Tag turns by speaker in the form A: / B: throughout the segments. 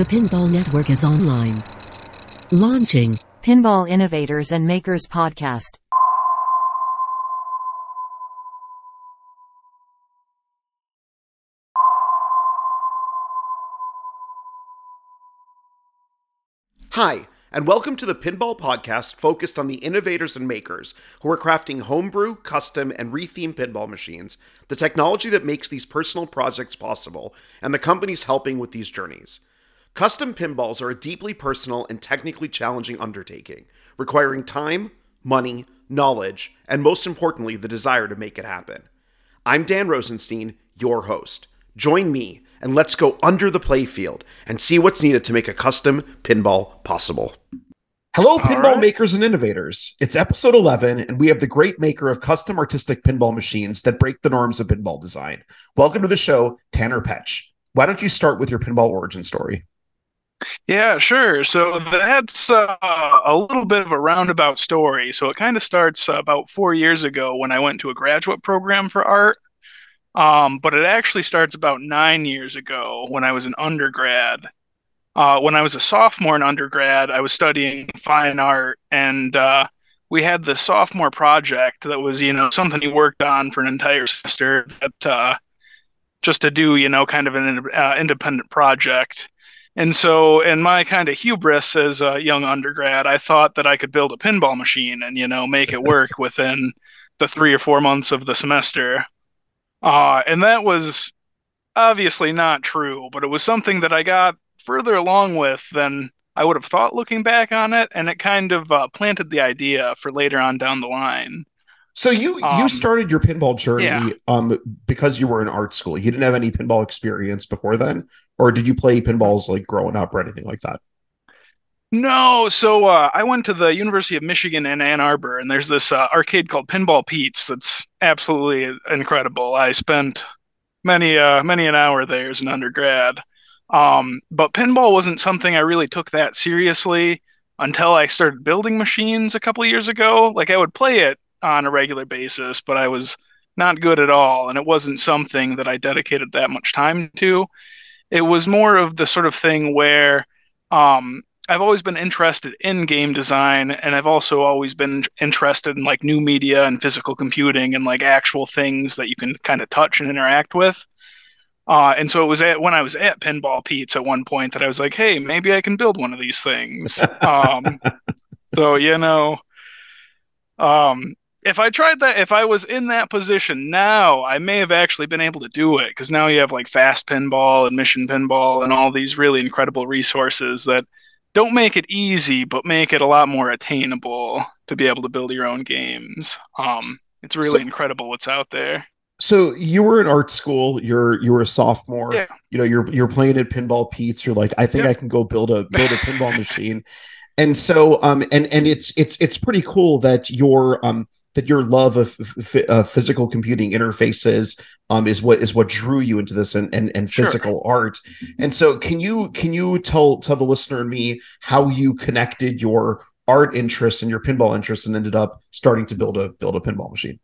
A: The Pinball Network is online. Launching
B: Pinball Innovators and Makers Podcast.
C: Hi, and welcome to the Pinball Podcast focused on the innovators and makers who are crafting homebrew, custom, and rethemed pinball machines, the technology that makes these personal projects possible, and the companies helping with these journeys. Custom pinballs are a deeply personal and technically challenging undertaking, requiring time, money, knowledge, and most importantly, the desire to make it happen. I'm Dan Rosenstein, your host. Join me and let's go under the playfield and see what's needed to make a custom pinball possible. Hello, pinball
D: right.
C: makers and innovators. It's episode 11, and we have the great maker of custom artistic pinball machines that break the norms of pinball design. Welcome to the show, Tanner Petch. Why don't you start with your pinball origin story?
D: Yeah, sure. So that's uh, a little bit of a roundabout story. So it kind of starts about four years ago when I went to a graduate program for art um, but it actually starts about nine years ago when I was an undergrad. Uh, when I was a sophomore in undergrad, I was studying fine art, and uh, we had the sophomore project that was, you know, something you worked on for an entire semester that uh, just to do, you know, kind of an uh, independent project. And so, in my kind of hubris as a young undergrad, I thought that I could build a pinball machine and, you know, make it work within the three or four months of the semester. Uh, and that was obviously not true, but it was something that I got further along with than I would have thought looking back on it, and it kind of uh, planted the idea for later on down the line.
C: So you um, you started your pinball journey
D: yeah.
C: um because you were in art school. You didn't have any pinball experience before then, or did you play pinballs like growing up or anything like that?
D: No, so uh, I went to the University of Michigan in Ann Arbor, and there's this uh, arcade called Pinball Pete's that's absolutely incredible. I spent many uh, many an hour there as an undergrad, um, but pinball wasn't something I really took that seriously until I started building machines a couple years ago. Like I would play it on a regular basis, but I was not good at all, and it wasn't something that I dedicated that much time to. It was more of the sort of thing where um, I've always been interested in game design, and I've also always been interested in like new media and physical computing and like actual things that you can kind of touch and interact with. Uh, and so it was at when I was at Pinball Pete's at one point that I was like, hey, maybe I can build one of these things. um, so you know, um, if I tried that, if I was in that position now, I may have actually been able to do it because now you have like fast pinball and mission pinball and all these really incredible resources that don't make it easy, but make it a lot more attainable to be able to build your own games. Um, it's really so, incredible what's out there.
C: So you were in art school. You're you were a sophomore.
D: Yeah.
C: You know you're you're playing at Pinball Pete's. You're like, I think I can go build a build a pinball machine. And so um and and it's it's it's pretty cool that you're um that your love of f- uh, physical computing interfaces um, is what is what drew you into this and and, and physical sure. art. And so, can you can you tell tell the listener and me how you connected your art interests and your pinball interests and ended up starting to build a build a pinball machine?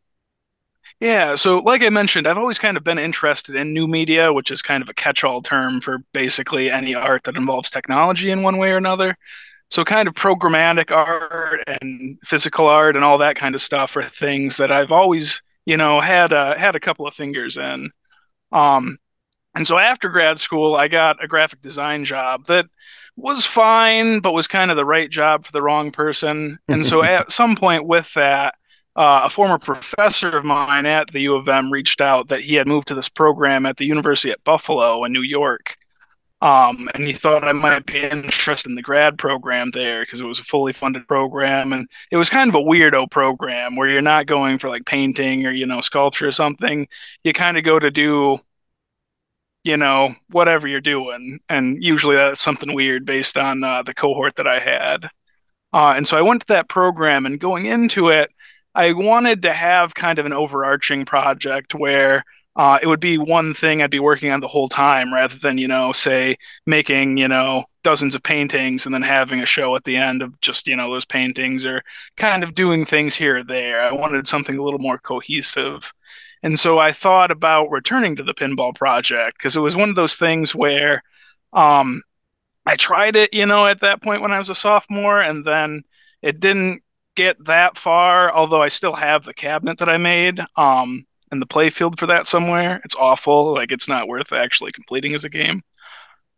D: Yeah, so like I mentioned, I've always kind of been interested in new media, which is kind of a catch-all term for basically any art that involves technology in one way or another so kind of programmatic art and physical art and all that kind of stuff are things that I've always you know had a, had a couple of fingers in. Um, and so after grad school, I got a graphic design job that was fine, but was kind of the right job for the wrong person. And so at some point with that, uh, a former professor of mine at the U of M reached out that he had moved to this program at the University at Buffalo in New York um, and he thought I might be interested in the grad program there because it was a fully funded program, and it was kind of a weirdo program where you're not going for like painting or you know sculpture or something. You kind of go to do, you know, whatever you're doing, and usually that's something weird based on uh, the cohort that I had. Uh, and so I went to that program, and going into it, I wanted to have kind of an overarching project where uh, it would be one thing I'd be working on the whole time rather than, you know, say making, you know, dozens of paintings and then having a show at the end of just, you know, those paintings or kind of doing things here or there. I wanted something a little more cohesive. And so I thought about returning to the pinball project because it was one of those things where um, I tried it, you know, at that point when I was a sophomore, and then it didn't get that far. Although I still have the cabinet that I made, um, and the playfield for that somewhere. It's awful. Like it's not worth actually completing as a game.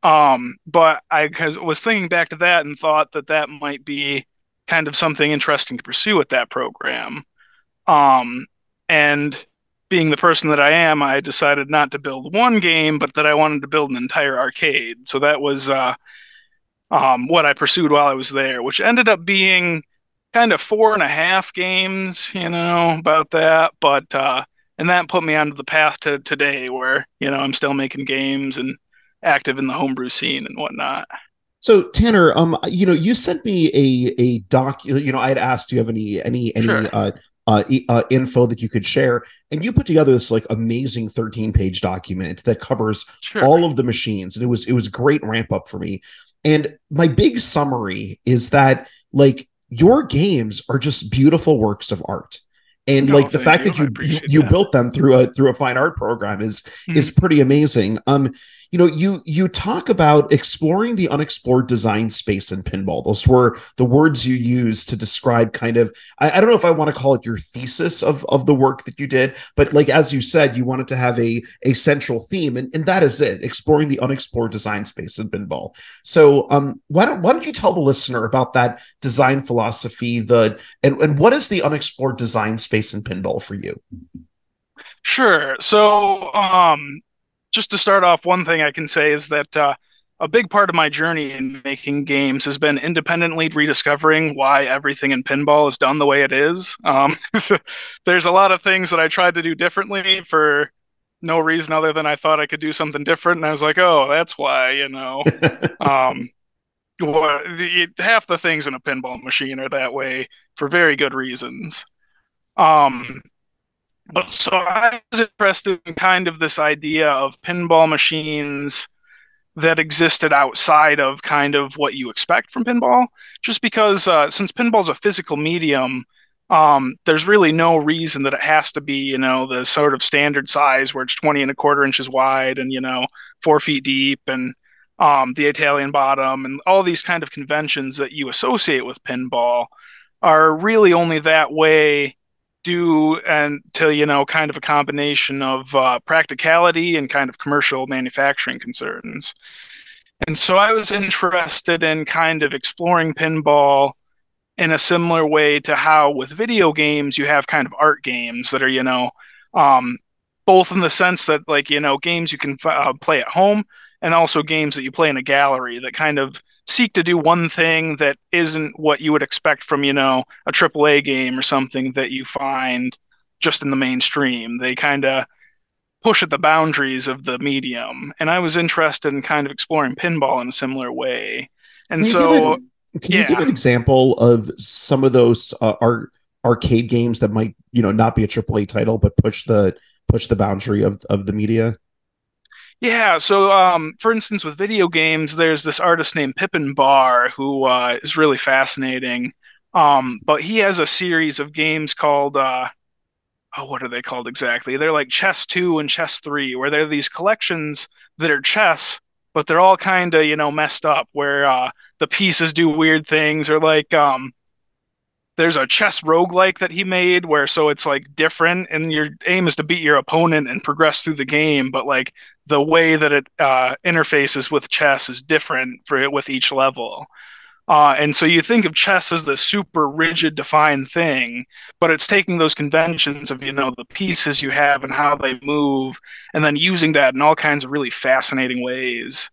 D: Um, but I was thinking back to that and thought that that might be kind of something interesting to pursue with that program. Um, and being the person that I am, I decided not to build one game, but that I wanted to build an entire arcade. So that was uh, um, what I pursued while I was there, which ended up being kind of four and a half games, you know, about that. But uh, and that put me onto the path to today, where you know I'm still making games and active in the homebrew scene and whatnot.
C: So Tanner, um, you know, you sent me a a doc. You know, I had asked, do you have any any any sure. uh, uh, uh, info that you could share, and you put together this like amazing thirteen page document that covers sure. all of the machines, and it was it was great ramp up for me. And my big summary is that like your games are just beautiful works of art and like the fact you. that you you, you built them through a through a fine art program is mm-hmm. is pretty amazing um you know you you talk about exploring the unexplored design space in pinball. Those were the words you used to describe kind of I, I, don't know if i want to call it your thesis of of the work that you did but like as you said you wanted to have a a central theme and, and that is it exploring the unexplored design space in pinball. So um why don't why don't you tell the listener about that design philosophy the and, and what is the unexplored design space in pinball for you?
D: Sure. So, um, just to start off, one thing I can say is that uh, a big part of my journey in making games has been independently rediscovering why everything in pinball is done the way it is. Um, so there's a lot of things that I tried to do differently for no reason other than I thought I could do something different, and I was like, oh, that's why, you know. um, well, the, half the things in a pinball machine are that way for very good reasons. Um, but so I was interested in kind of this idea of pinball machines that existed outside of kind of what you expect from pinball, just because uh, since pinball is a physical medium, um, there's really no reason that it has to be, you know, the sort of standard size where it's 20 and a quarter inches wide and, you know, four feet deep and um, the Italian bottom and all these kind of conventions that you associate with pinball are really only that way due and to you know kind of a combination of uh, practicality and kind of commercial manufacturing concerns. And so i was interested in kind of exploring pinball in a similar way to how with video games you have kind of art games that are you know um, both in the sense that like you know games you can uh, play at home and also games that you play in a gallery that kind of seek to do one thing that isn't what you would expect from you know a AAA game or something that you find just in the mainstream. They kind of push at the boundaries of the medium, and I was interested in kind of exploring pinball in a similar way. And can so,
C: an, can yeah. you give an example of some of those uh, arcade games that might you know not be a AAA title but push the push the boundary of of the media?
D: Yeah, so um, for instance, with video games, there's this artist named Pippin Barr who uh, is really fascinating. Um, but he has a series of games called uh, oh, what are they called exactly? They're like Chess Two and Chess Three, where they're these collections that are chess, but they're all kind of you know messed up, where uh, the pieces do weird things, or like um, there's a chess roguelike that he made where so it's like different and your aim is to beat your opponent and progress through the game but like the way that it uh, interfaces with chess is different for it with each level. Uh, and so you think of chess as the super rigid defined thing but it's taking those conventions of you know the pieces you have and how they move and then using that in all kinds of really fascinating ways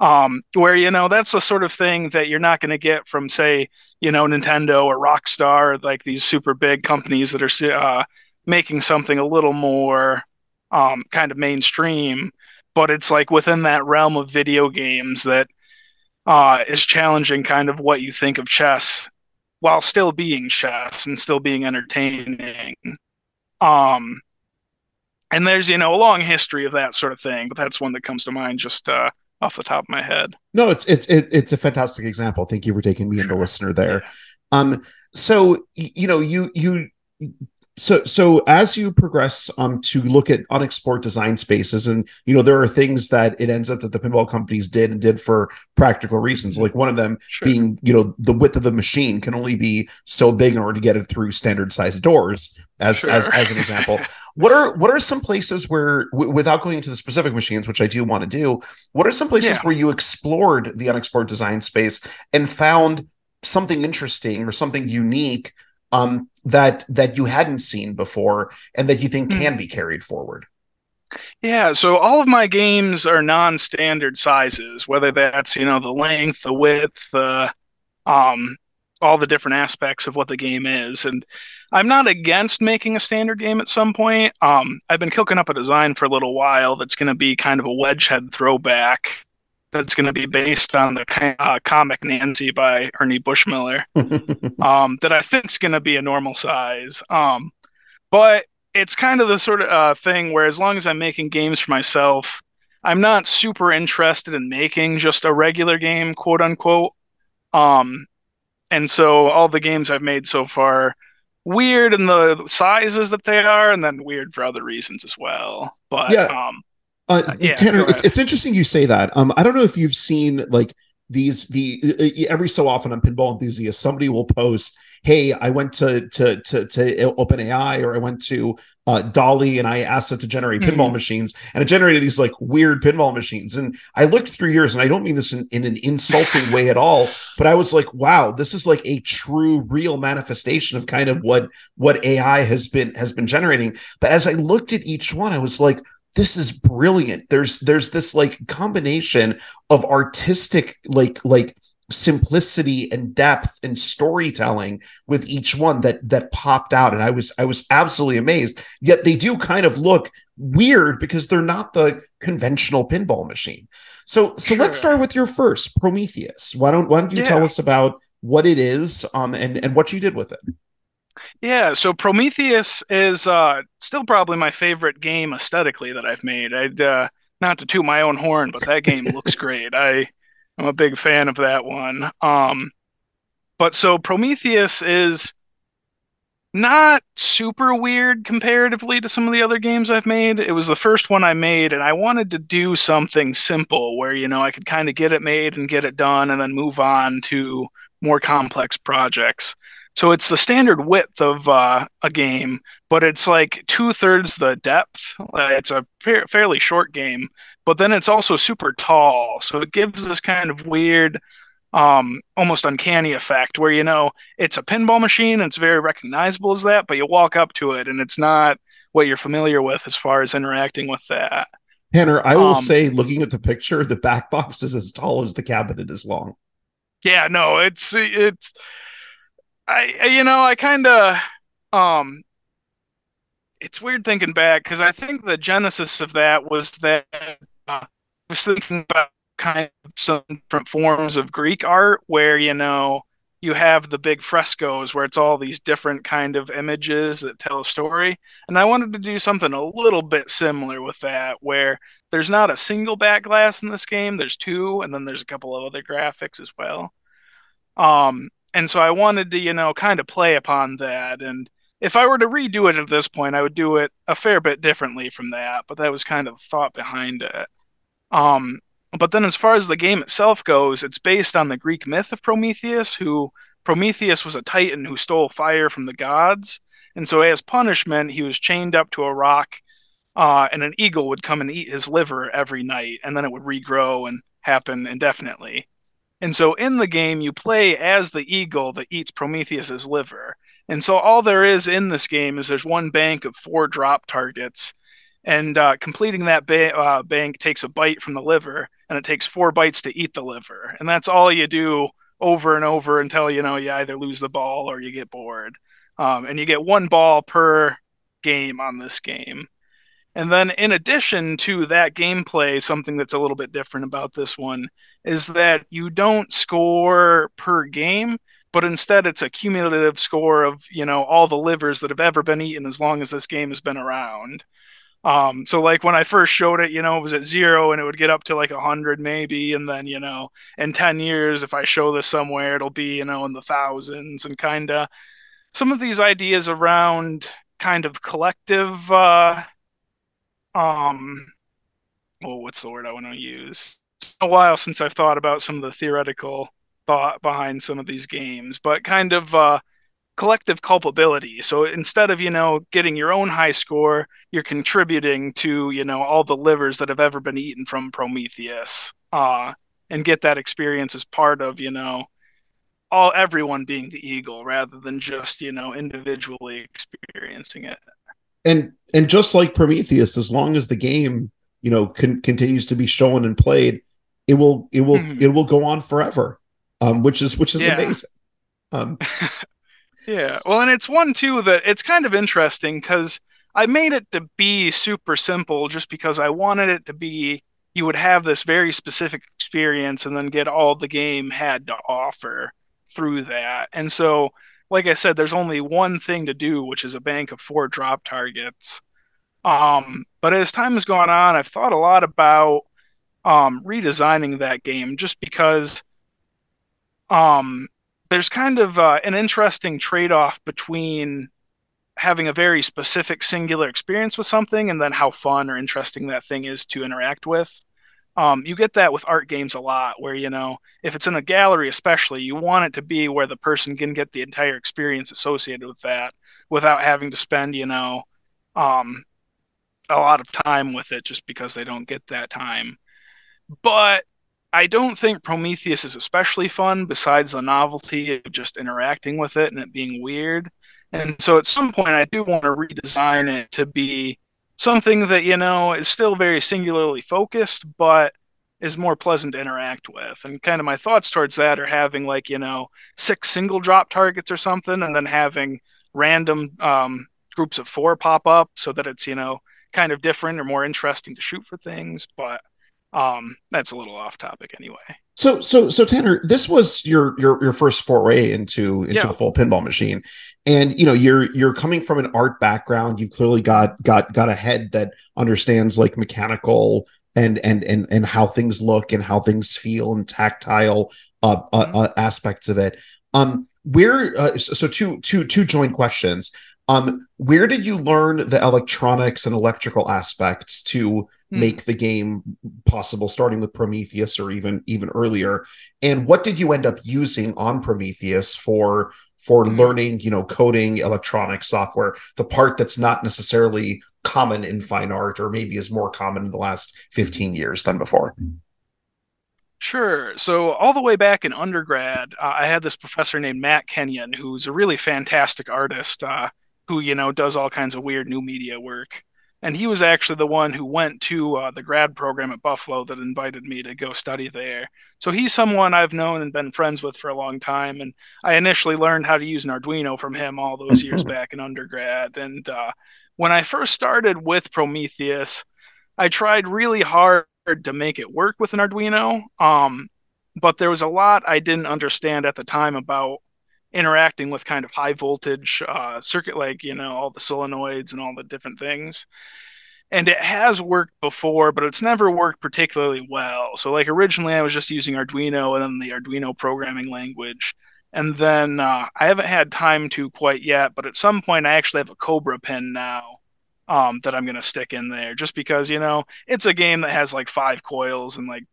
D: um, where you know that's the sort of thing that you're not going to get from say you know Nintendo or Rockstar, like these super big companies that are uh, making something a little more um, kind of mainstream. But it's like within that realm of video games that uh, is challenging kind of what you think of chess while still being chess and still being entertaining. Um, and there's you know a long history of that sort of thing, but that's one that comes to mind just uh, off the top of my head.
C: No, it's it's it, it's a fantastic example. Thank you for taking me and the listener there. Um, so you know, you you so so as you progress um to look at unexplored design spaces and you know there are things that it ends up that the pinball companies did and did for practical reasons like one of them
D: Sure.
C: being you know the width of the machine can only be so big in order to get it through standard sized doors as
D: Sure.
C: as as an example what are what are some places where w- without going into the specific machines which i do want to do what are some places
D: Yeah.
C: where you explored the unexplored design space and found something interesting or something unique um, that that you hadn't seen before and that you think
D: Hmm.
C: can be carried forward.
D: Yeah, so all of my games are non-standard sizes, whether that's, you know, the length, the width, the um all the different aspects of what the game is. And I'm not against making a standard game at some point. Um I've been cooking up a design for a little while that's going to be kind of a wedge head throwback that's going to be based on the uh, comic Nancy by Ernie Bushmiller um, that I think is going to be a normal size. Um, but it's kind of the sort of uh, thing where as long as I'm making games for myself, I'm not super interested in making just a regular game, quote unquote. Um, and so all the games I've made so far, weird in the sizes that they are, and then weird for other reasons as well. But
C: Yeah.
D: um,
C: Uh,
D: yeah,
C: Tanner, it's, it's interesting you say that. Um, I don't know if you've seen like these the uh, every so often on Pinball Enthusiast, somebody will post, "Hey, I went to to to to OpenAI or I went to uh, DALL-E and I asked it to generate pinball
D: Mhm.
C: machines, and it generated these like weird pinball machines." And I looked through yours, and I don't mean this in, in an insulting way at all, but I was like, "Wow, this is like a true, real manifestation of kind of what what AI has been has been generating." But as I looked at each one, I was like this is brilliant. There's there's this like combination of artistic like like simplicity and depth and storytelling with each one that that popped out. And i was i was absolutely amazed. Yet they do kind of look weird because they're not the conventional pinball machine. So so let's start with your first prometheus. Why don't why don't you
D: Yeah.
C: tell us about what it is um and and what you did with it
D: Yeah, so Prometheus is uh, still probably my favorite game aesthetically that I've made. I'd uh, not to toot my own horn, but that game looks great. I I'm a big fan of that one. Um, but so Prometheus is not super weird comparatively to some of the other games I've made. It was the first one I made, and I wanted to do something simple where you know I could kind of get it made and get it done, and then move on to more complex projects. So it's the standard width of uh, a game, but it's like two thirds the depth. Uh, it's a fa- fairly short game, but then it's also super tall. So it gives this kind of weird, um, almost uncanny effect where, you know, it's a pinball machine. It's very recognizable as that, but you walk up to it and it's not what you're familiar with as far as interacting with that.
C: Tanner, I will
D: Um,
C: say, looking at the picture, the back box is as tall as the cabinet is long.
D: Yeah, no, it's it's I you know, I kind of um it's weird thinking back because I think the genesis of that was that uh, I was thinking about kind of some different forms of Greek art where you know you have the big frescoes where it's all these different kind of images that tell a story. And I wanted to do something a little bit similar with that where there's not a single back glass in this game. There's two and then there's a couple of other graphics as well. Um and so I wanted to you know kind of play upon that. And if I were to redo it at this point I would do it a fair bit differently from that but that was kind of the thought behind it. Um but then as far as the game itself goes it's based on the Greek myth of Prometheus who Prometheus was a titan who stole fire from the gods. And so as punishment he was chained up to a rock uh, and an eagle would come and eat his liver every night, and then it would regrow and happen indefinitely. And so in the game, you play as the eagle that eats Prometheus's liver. And so all there is in this game is there's one bank of four drop targets, and uh, completing that ba- uh, bank takes a bite from the liver, and it takes four bites to eat the liver, and that's all you do over and over until you know you either lose the ball or you get bored. Um, and you get one ball per game on this game. And then, in addition to that gameplay, something that's a little bit different about this one is that you don't score per game, but instead it's a cumulative score of you know all the livers that have ever been eaten as long as this game has been around. Um, so like when I first showed it, you know, it was at zero and it would get up to like a hundred maybe, and then you know, in ten years, if I show this somewhere, it'll be you know in the thousands and kind of some of these ideas around kind of collective uh um well what's the word I want to use? It's been a while since I've thought about some of the theoretical thought behind some of these games, but kind of uh collective culpability. So instead of, you know, getting your own high score, you're contributing to, you know, all the livers that have ever been eaten from Prometheus. Uh and get that experience as part of, you know, all everyone being the eagle rather than just, you know, individually experiencing it.
C: And and just like Prometheus, as long as the game, you know, con- continues to be shown and played, it will it will mm-hmm. it will go on forever. Um, which is which is yeah. amazing. Um
D: Yeah. Well, and it's one too that it's kind of interesting because I made it to be super simple just because I wanted it to be you would have this very specific experience and then get all the game had to offer through that. And so, like I said, there's only one thing to do, which is a bank of four drop targets. Um, but as time has gone on, I've thought a lot about um, redesigning that game just because um, there's kind of uh, an interesting trade-off between having a very specific singular experience with something and then how fun or interesting that thing is to interact with um, you get that with art games a lot where you know if it's in a gallery especially you want it to be where the person can get the entire experience associated with that without having to spend you know um, a lot of time with it just because they don't get that time but I don't think Prometheus is especially fun besides the novelty of just interacting with it and it being weird. And so at some point, I do want to redesign it to be something that, you know, is still very singularly focused, but is more pleasant to interact with. And kind of my thoughts towards that are having, like, you know, six single drop targets or something, and then having random um, groups of four pop up so that it's, you know, kind of different or more interesting to shoot for things. But um, that's a little off topic anyway.
C: So, so, so Tanner, this was your your your first foray into into yeah. a full pinball machine, and you know you're you're coming from an art background. You've clearly got got got a head that understands like mechanical and and and and how things look and how things feel and tactile uh, uh mm-hmm. uh, aspects of it. Um, where uh, so two two two joint questions. Um, where did you learn the electronics and electrical aspects to Hmm. make the game possible starting with prometheus or even even earlier and what did you end up using on prometheus for for mm. learning you know coding electronic software the part that's not necessarily common in fine art or maybe is more common in the last 15 years than before
D: Sure. So all the way back in undergrad, uh, I had this professor named Matt Kenyon, who's a really fantastic artist, uh, who you know does all kinds of weird new media work and he was actually the one who went to uh, the grad program at Buffalo that invited me to go study there. So he's someone I've known and been friends with for a long time, and I initially learned how to use an Arduino from him all those years back in undergrad. And uh, when I first started with Prometheus, I tried really hard to make it work with an Arduino, um, but there was a lot I didn't understand at the time about interacting with kind of high voltage uh, circuit, like you know all the solenoids and all the different things. And it has worked before, but it's never worked particularly well. So like originally, I was just using Arduino and then the Arduino programming language. And then uh, I haven't had time to quite yet, but at some point I actually have a Cobra pin now um, that I'm going to stick in there just because, you know, it's a game that has like five coils and like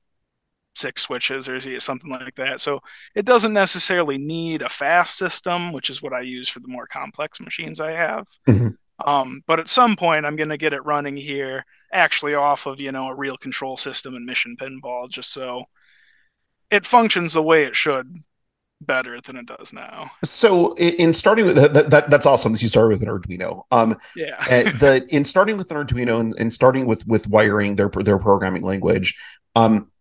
D: six switches or something like that. So it doesn't necessarily need a fast system, which is what I use for the more complex machines I have. Mm-hmm. Um, but at some point, I'm going to get it running here, actually off of you know a real control system and mission pinball, just so it functions the way it should better than it does now.
C: So in starting with that, that that's awesome that you started with an Arduino. Um,
D: yeah.
C: the in starting with an Arduino and, and, starting with with wiring their their programming language. Um,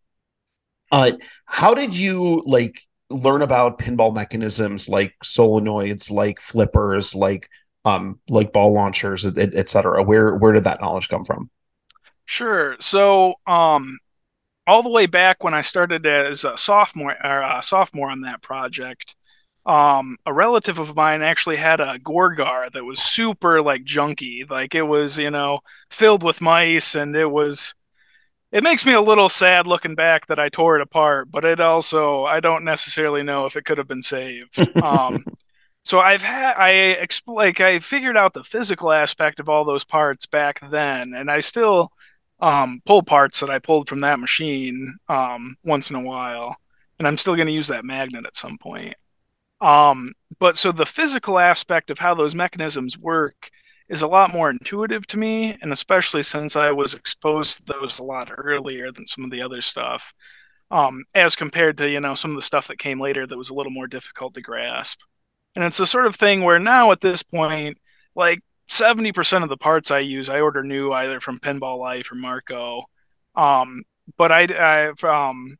C: uh, how did you like learn about pinball mechanisms like solenoids, like flippers, like um, like ball launchers, etc.? Et where where did that knowledge come from?
D: Sure. So, um, all the way back when I started as a sophomore or a sophomore on that project, um, a relative of mine actually had a Gorgar that was super like junky, like it was you know filled with mice, and it was it makes me a little sad looking back that I tore it apart, but it also I don't necessarily know if it could have been saved. Um, so I've had I expl- like I figured out the physical aspect of all those parts back then, and I still um, pull parts that I pulled from that machine um, once in a while, and I'm still going to use that magnet at some point. Um, but so the physical aspect of how those mechanisms work is a lot more intuitive to me, and especially since I was exposed to those a lot earlier than some of the other stuff, um, as compared to you know some of the stuff that came later that was a little more difficult to grasp. And it's the sort of thing where now at this point, like 70% of the parts I use, I order new either from Pinball Life or Marco. Um, but I, I've, um,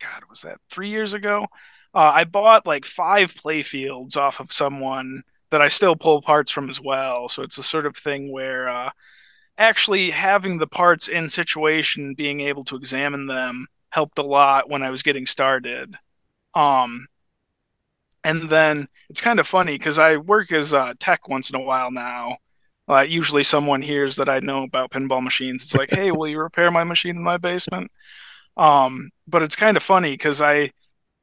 D: God, was that three years ago? Uh, I bought like five playfields off of someone that I still pull parts from as well. So it's a sort of thing where uh, actually having the parts in situation, being able to examine them, helped a lot when I was getting started. Um, and then it's kind of funny because I work as a tech once in a while now. Uh, usually, someone hears that I know about pinball machines. It's like, "Hey, will you repair my machine in my basement?" Um, but it's kind of funny because I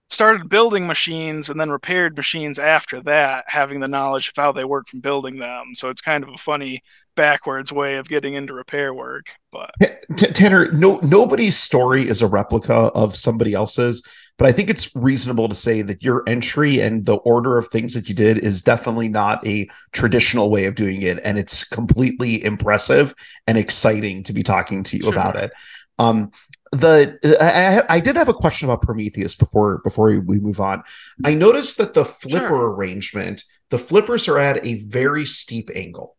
D: started building machines and then repaired machines after that, having the knowledge of how they work from building them. So it's kind of a funny backwards way of getting into repair work. But
C: Tanner, no nobody's story is a replica of somebody else's. But I think it's reasonable to say that your entry and the order of things that you did is definitely not a traditional way of doing it. And it's completely impressive and exciting to be talking to you sure. about it. Um, the I, I, did have a question about Prometheus before before we move on. I noticed that the flipper sure. arrangement, the flippers are at a very steep angle.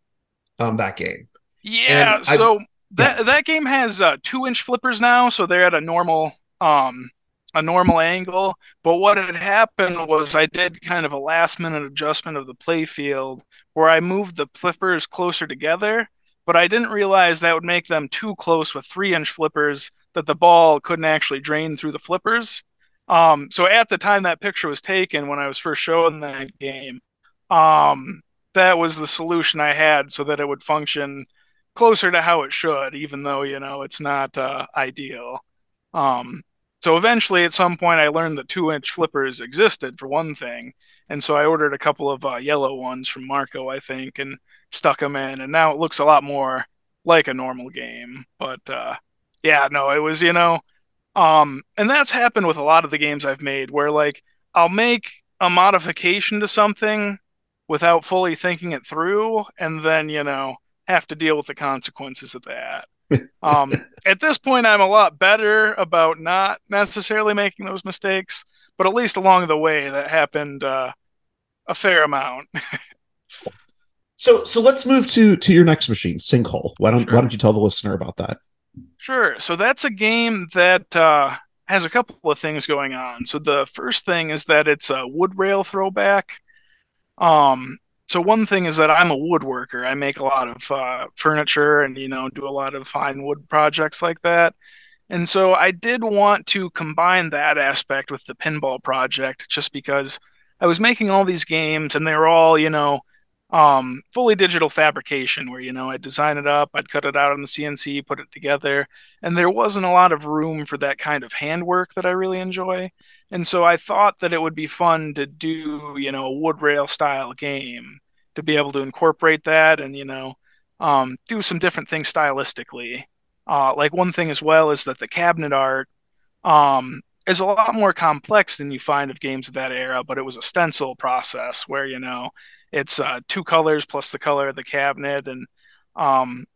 C: Um, that game.
D: Yeah. so I, that yeah. that game has uh, two inch flippers now, so they're at a normal um a normal angle. But what had happened was I did kind of a last minute adjustment of the play field where I moved the flippers closer together, but I didn't realize that would make them too close with three inch flippers that the ball couldn't actually drain through the flippers. Um, so at the time that picture was taken, when I was first showing that game, um, that was the solution I had so that it would function closer to how it should, even though you know it's not uh, ideal. Um, so eventually, at some point, I learned that two inch flippers existed for one thing. And so I ordered a couple of uh, yellow ones from Marco, I think, and stuck them in. And now it looks a lot more like a normal game. But uh, yeah, no, it was, you know, um, and that's happened with a lot of the games I've made where like I'll make a modification to something without fully thinking it through. And then, you know, have to deal with the consequences of that um, at this point, I'm a lot better about not necessarily making those mistakes, but at least along the way, that happened uh, a fair amount.
C: so, so let's move to to your next machine, Sinkhole. Why don't sure. Why don't you tell the listener about that?
D: Sure. So that's a game that uh, has a couple of things going on. So the first thing is that it's a wood rail throwback. Um, so one thing is that I'm a woodworker. I make a lot of uh, furniture and you know do a lot of fine wood projects like that. And so I did want to combine that aspect with the pinball project just because I was making all these games and they were all, you know, um, fully digital fabrication where, you know, I'd design it up, I'd cut it out on the CNC, put it together. And there wasn't a lot of room for that kind of handwork that I really enjoy. And so I thought that it would be fun to do, you know, a wood rail style game to be able to incorporate that and, you know, um, do some different things stylistically. Uh, like one thing as well is that the cabinet art um, is a lot more complex than you find of games of that era, but it was a stencil process where, you know, it's uh, two colors plus the color of the cabinet. And um,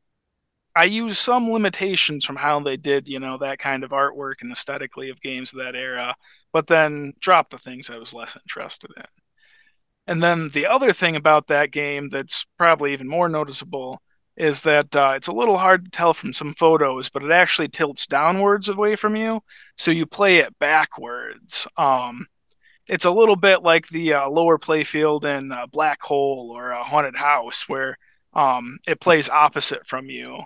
D: I use some limitations from how they did, you know, that kind of artwork and aesthetically of games of that era but then drop the things I was less interested in. And then the other thing about that game that's probably even more noticeable is that uh, it's a little hard to tell from some photos, but it actually tilts downwards away from you, so you play it backwards. Um, it's a little bit like the uh, lower playfield in uh, Black Hole or a Haunted House, where um, it plays opposite from you.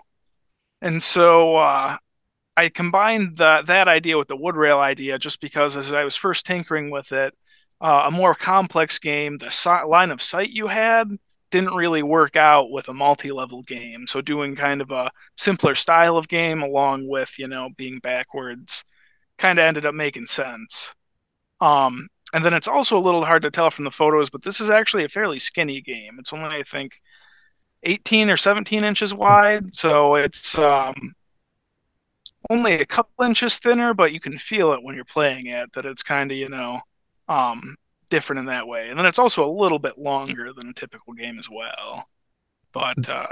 D: And so uh, I combined the, that idea with the wood rail idea just because as I was first tinkering with it, uh, a more complex game, the si- line of sight you had didn't really work out with a multi-level game. So doing kind of a simpler style of game along with, you know, being backwards kind of ended up making sense. Um, and then it's also a little hard to tell from the photos, but this is actually a fairly skinny game. It's only I think 18 or 17 inches wide, so it's um, only a couple inches thinner, but you can feel it when you're playing it that it's kind of you know um, different in that way. And then it's also a little bit longer than a typical game as well. But uh,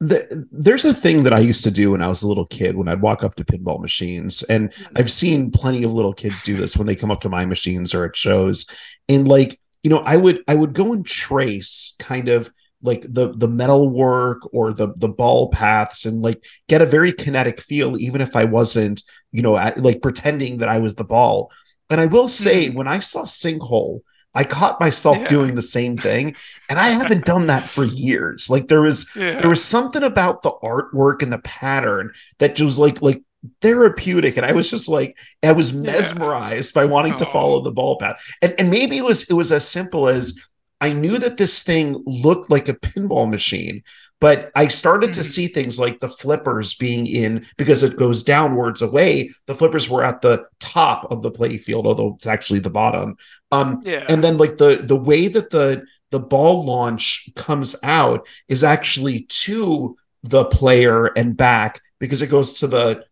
C: the, there's a thing that I used to do when I was a little kid when I'd walk up to pinball machines, and I've seen plenty of little kids do this when they come up to my machines or at shows, and like you know, I would I would go and trace kind of like the the metal work or the the ball paths and like get a very kinetic feel even if I wasn't you know like pretending that I was the ball. And I will say, mm-hmm. when I saw Sinkhole, I caught myself yeah. doing the same thing, and I haven't done that for years. Like there was yeah. there was something about the artwork and the pattern that was like like therapeutic, and I was just like I was mesmerized yeah. by wanting oh. to follow the ball path. And and maybe it was it was as simple as I knew that this thing looked like a pinball machine, but I started to hmm. see things like the flippers being in because it goes downwards away. The flippers were at the top of the play field, although it's actually the bottom. Um, yeah. and then like the the way that the the ball launch comes out is actually to the player and back because it goes to the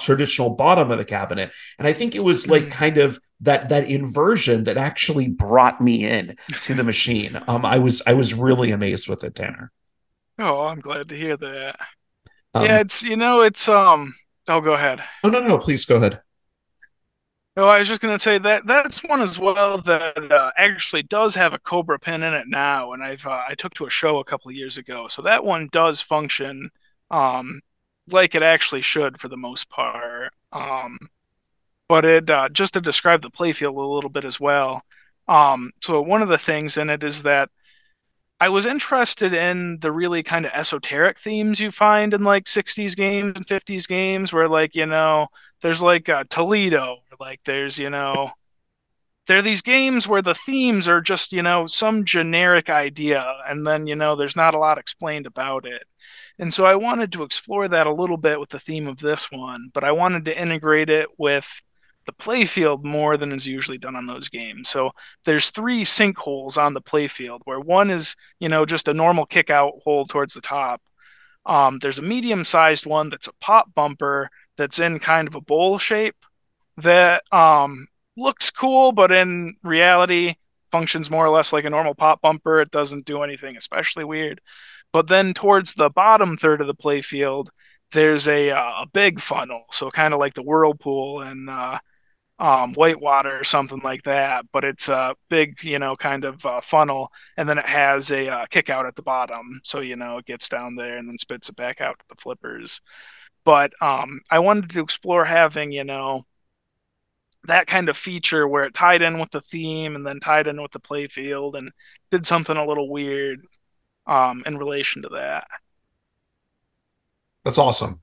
C: traditional bottom of the cabinet. And I think it was like hmm. kind of that that inversion that actually brought me in to the machine. Um, I was I was really amazed with it, Tanner.
D: Oh, I'm glad to hear that. Um, yeah, it's you know, it's um. Oh, go ahead.
C: Oh no, no, please go ahead.
D: Oh, I was just gonna say that that's one as well that uh, actually does have a Cobra pin in it now, and I've uh, I took to a show a couple of years ago, so that one does function um like it actually should for the most part. Um, but it uh, just to describe the playfield a little bit as well. Um, so one of the things in it is that I was interested in the really kind of esoteric themes you find in like 60s games and 50s games where like, you know, there's like uh, Toledo, like there's, you know, there are these games where the themes are just, you know, some generic idea and then, you know, there's not a lot explained about it. And so I wanted to explore that a little bit with the theme of this one, but I wanted to integrate it with the playfield more than is usually done on those games. So there's three sinkholes on the playfield where one is, you know, just a normal kick out hole towards the top. Um, there's a medium sized one that's a pop bumper that's in kind of a bowl shape that um, looks cool, but in reality functions more or less like a normal pop bumper. It doesn't do anything especially weird. But then towards the bottom third of the playfield, there's a, uh, a big funnel, so kind of like the whirlpool and uh, um, Whitewater or something like that, but it's a big, you know, kind of uh, funnel, and then it has a uh, kick out at the bottom, so you know it gets down there and then spits it back out to the flippers. But um, I wanted to explore having, you know, that kind of feature where it tied in with the theme and then tied in with the play field and did something a little weird um, in relation to that.
C: That's awesome.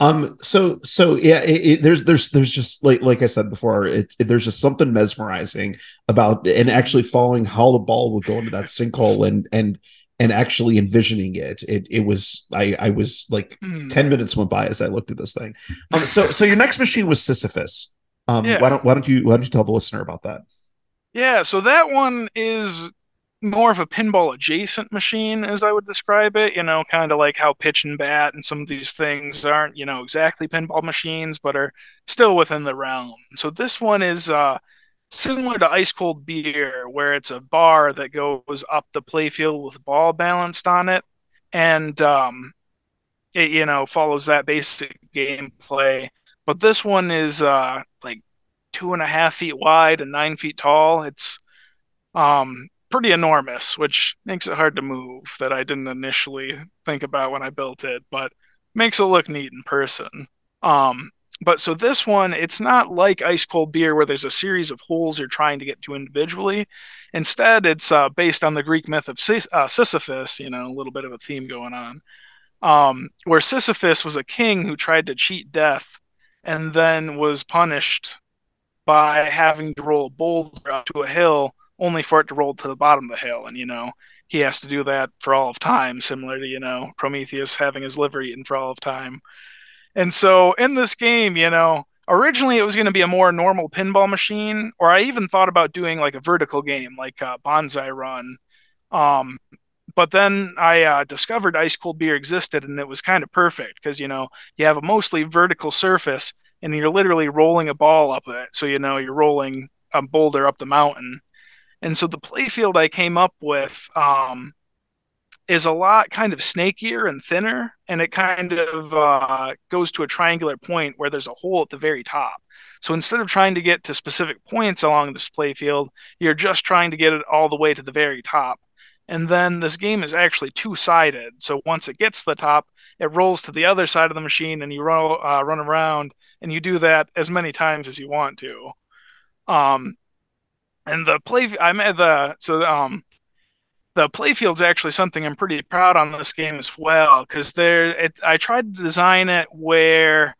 C: Um. So so yeah. It, it, there's there's there's just like like I said before. It, it, there's just something mesmerizing about and actually following how the ball will go into that sinkhole and and and actually envisioning it. It it was I I was like mm. ten minutes went by as I looked at this thing. Um. So so your next machine was Sisyphus. Um. Yeah. Why don't why don't you why don't you tell the listener about that?
D: Yeah. So that one is more of a pinball adjacent machine as I would describe it, you know, kind of like how pitch and bat and some of these things aren't, you know, exactly pinball machines but are still within the realm. So this one is uh similar to ice cold beer where it's a bar that goes up the playfield with ball balanced on it and um it you know follows that basic gameplay but this one is uh like two and a half feet wide and nine feet tall it's um pretty enormous, which makes it hard to move that I didn't initially think about when I built it, but makes it look neat in person. Um, but so this one, it's not like ice cold beer where there's a series of holes you're trying to get to individually. Instead, it's uh, based on the Greek myth of uh, Sisyphus, you know, a little bit of a theme going on, um, where Sisyphus was a king who tried to cheat death and then was punished by having to roll a boulder up to a hill only for it to roll to the bottom of the hill. And, you know, he has to do that for all of time, similar to, you know, Prometheus having his liver eaten for all of time. And so in this game, you know, originally it was going to be a more normal pinball machine, or I even thought about doing like a vertical game, like a Banzai Run. Um, but then I uh, discovered ice cold beer existed, and it was kind of perfect because you know you have a mostly vertical surface, and you're literally rolling a ball up it. So you know you're rolling a boulder up the mountain, and so the playfield I came up with um, is a lot kind of snakier and thinner, and it kind of uh, goes to a triangular point where there's a hole at the very top. So instead of trying to get to specific points along this playfield, you're just trying to get it all the way to the very top. And then this game is actually two sided. So once it gets to the top, it rolls to the other side of the machine, and you roll, uh, run around, and you do that as many times as you want to. Um, and the play, I'm at the so um, the playfield's actually something I'm pretty proud on this game as well because there it, I tried to design it where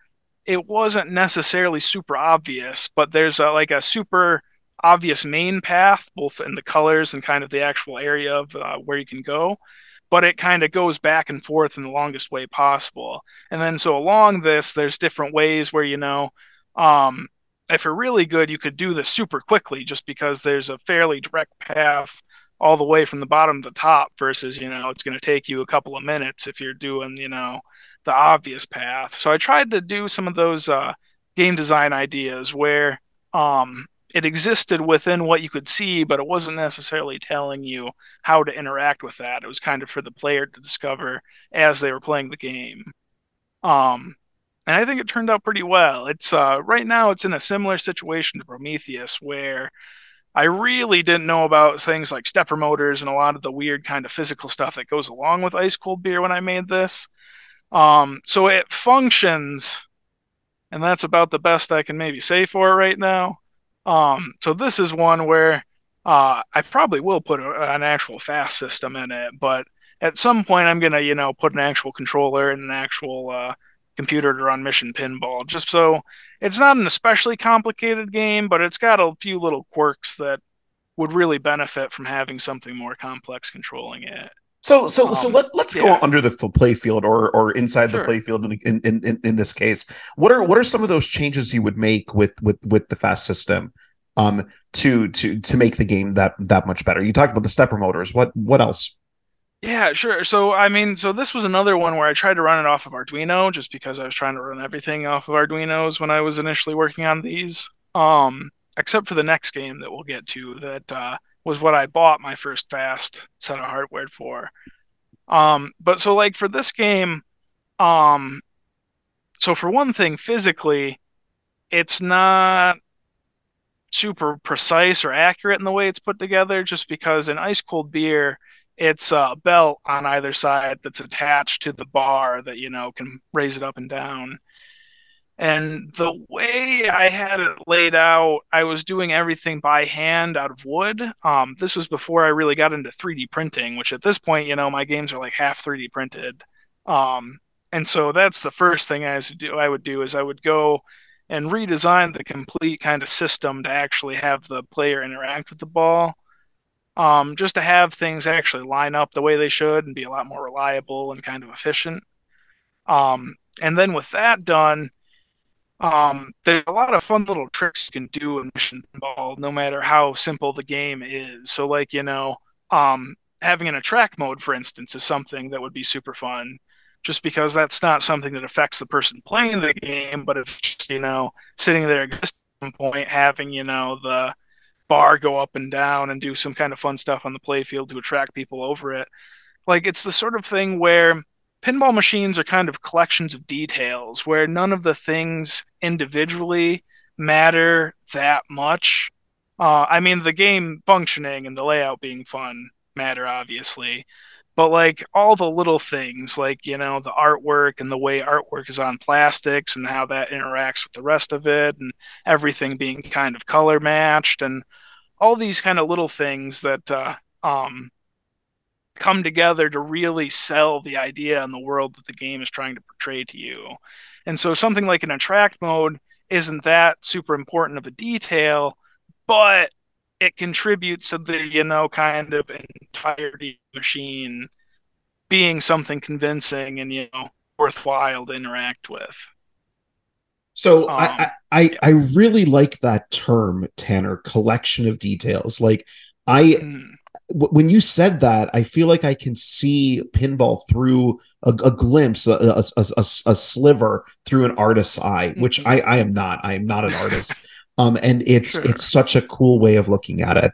D: it wasn't necessarily super obvious, but there's a, like a super obvious main path both in the colors and kind of the actual area of uh, where you can go but it kind of goes back and forth in the longest way possible. And then so along this there's different ways where you know um, if you're really good you could do this super quickly just because there's a fairly direct path all the way from the bottom to the top versus you know it's going to take you a couple of minutes if you're doing you know the obvious path. So i tried to do some of those uh, game design ideas where um, it existed within what you could see but it wasn't necessarily telling you how to interact with that. It was kind of for the player to discover as they were playing the game. Um, and i think it turned out pretty well it's uh, right now it's in a similar situation to prometheus where I really didn't know about things like stepper motors and a lot of the weird kind of physical stuff that goes along with ice cold beer when I made this. Um, so it functions, and that's about the best I can maybe say for it right now. Um, so this is one where uh, I probably will put a, an actual fast system in it, but at some point I'm gonna, you know, put an actual controller and an actual uh, computer to run Mission Pinball, just so it's not an especially complicated game, but it's got a few little quirks that would really benefit from having something more complex controlling it.
C: So, so, um, so let, let's yeah. go under the play field or or inside sure. the play field in, in in in this case. What are what are some of those changes you would make with with with the fast system, um, to to to make the game that that much better? You talked about the stepper motors. What what else?
D: Yeah, sure. So I mean, so this was another one where I tried to run it off of Arduino just because I was trying to run everything off of Arduinos when I was initially working on these. Um, except for the next game that we'll get to that uh, was what I bought my first fast set of hardware for. Um, but so like for this game, um, so for one thing, physically, it's not super precise or accurate in the way it's put together just because an ice cold beer it's a belt on either side that's attached to the bar that you know can raise it up and down. And the way i had it laid out i was doing everything by hand out of wood. Um, this was before i really got into 3d printing which at this point you know my games are like half 3d printed. Um, and so that's the first thing I, do, I would do is i would go and redesign the complete kind of system to actually have the player interact with the ball um, just to have things actually line up the way they should and be a lot more reliable and kind of efficient. Um, and then with that done, um, there's a lot of fun little tricks you can do in Mission Ball, no matter how simple the game is. So, like you know, um, having an attract mode, for instance, is something that would be super fun, just because that's not something that affects the person playing the game, but if you know sitting there at some point having you know the bar go up and down and do some kind of fun stuff on the playfield to attract people over it. Like it's the sort of thing where pinball machines are kind of collections of details where none of the things individually matter that much. Uh, I mean, the game functioning and the layout being fun matter, obviously, but like all the little things, like, you know, the artwork and the way artwork is on plastics and how that interacts with the rest of it, and everything being kind of color matched, and all these kind of little things that uh, um, come together to really sell the idea and the world that the game is trying to portray to you. And so something like an attract mode isn't that super important of a detail, but it contributes to the, you know, kind of entirety machine being something convincing and, you know, worthwhile to interact with.
C: So um, I, I I really like that term, Tanner. Collection of details. Like I. Mm. W- when you said that, I feel like I can see pinball through a, a glimpse, a, a, a, a, sliver through an artist's eye, mm-hmm. which I, I am not. I am not an artist. um, and it's sure. it's such a cool way of looking at it.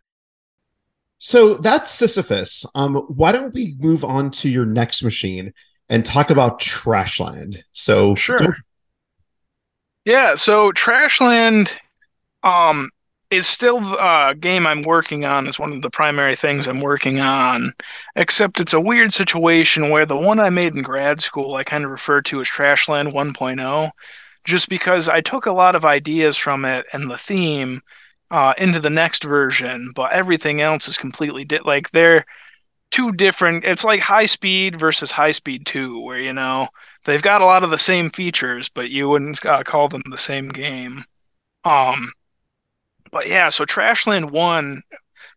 C: So that's Sisyphus. Um, why don't we move on to your next machine and talk about Trashland? So
D: sure. Go- yeah, so Trashland um is still a game I'm working on is one of the primary things I'm working on. Except it's a weird situation where the one I made in grad school I kind of refer to as Trashland 1.0 just because I took a lot of ideas from it and the theme uh, into the next version, but everything else is completely di- like they're two different. It's like high speed versus high speed two, where you know they've got a lot of the same features, but you wouldn't uh, call them the same game. Um, but yeah, so Trashland One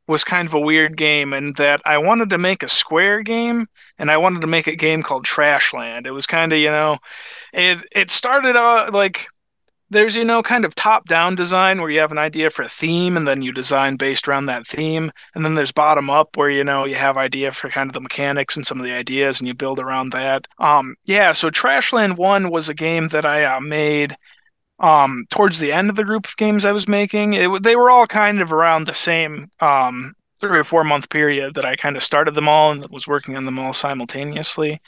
D: was kind of a weird game in that I wanted to make a square game and I wanted to make a game called Trashland. It was kind of, you know, it it started out like there's you know kind of top down design where you have an idea for a theme and then you design based around that theme. And then there's bottom up where you know you have idea for kind of the mechanics and some of the ideas and you build around that. Um yeah so trashland 1 was a game that i uh, made um towards the end of the group of games i was making. It, they were all kind of around the same um three or four month period that i kind of started them all and was working on them all simultaneously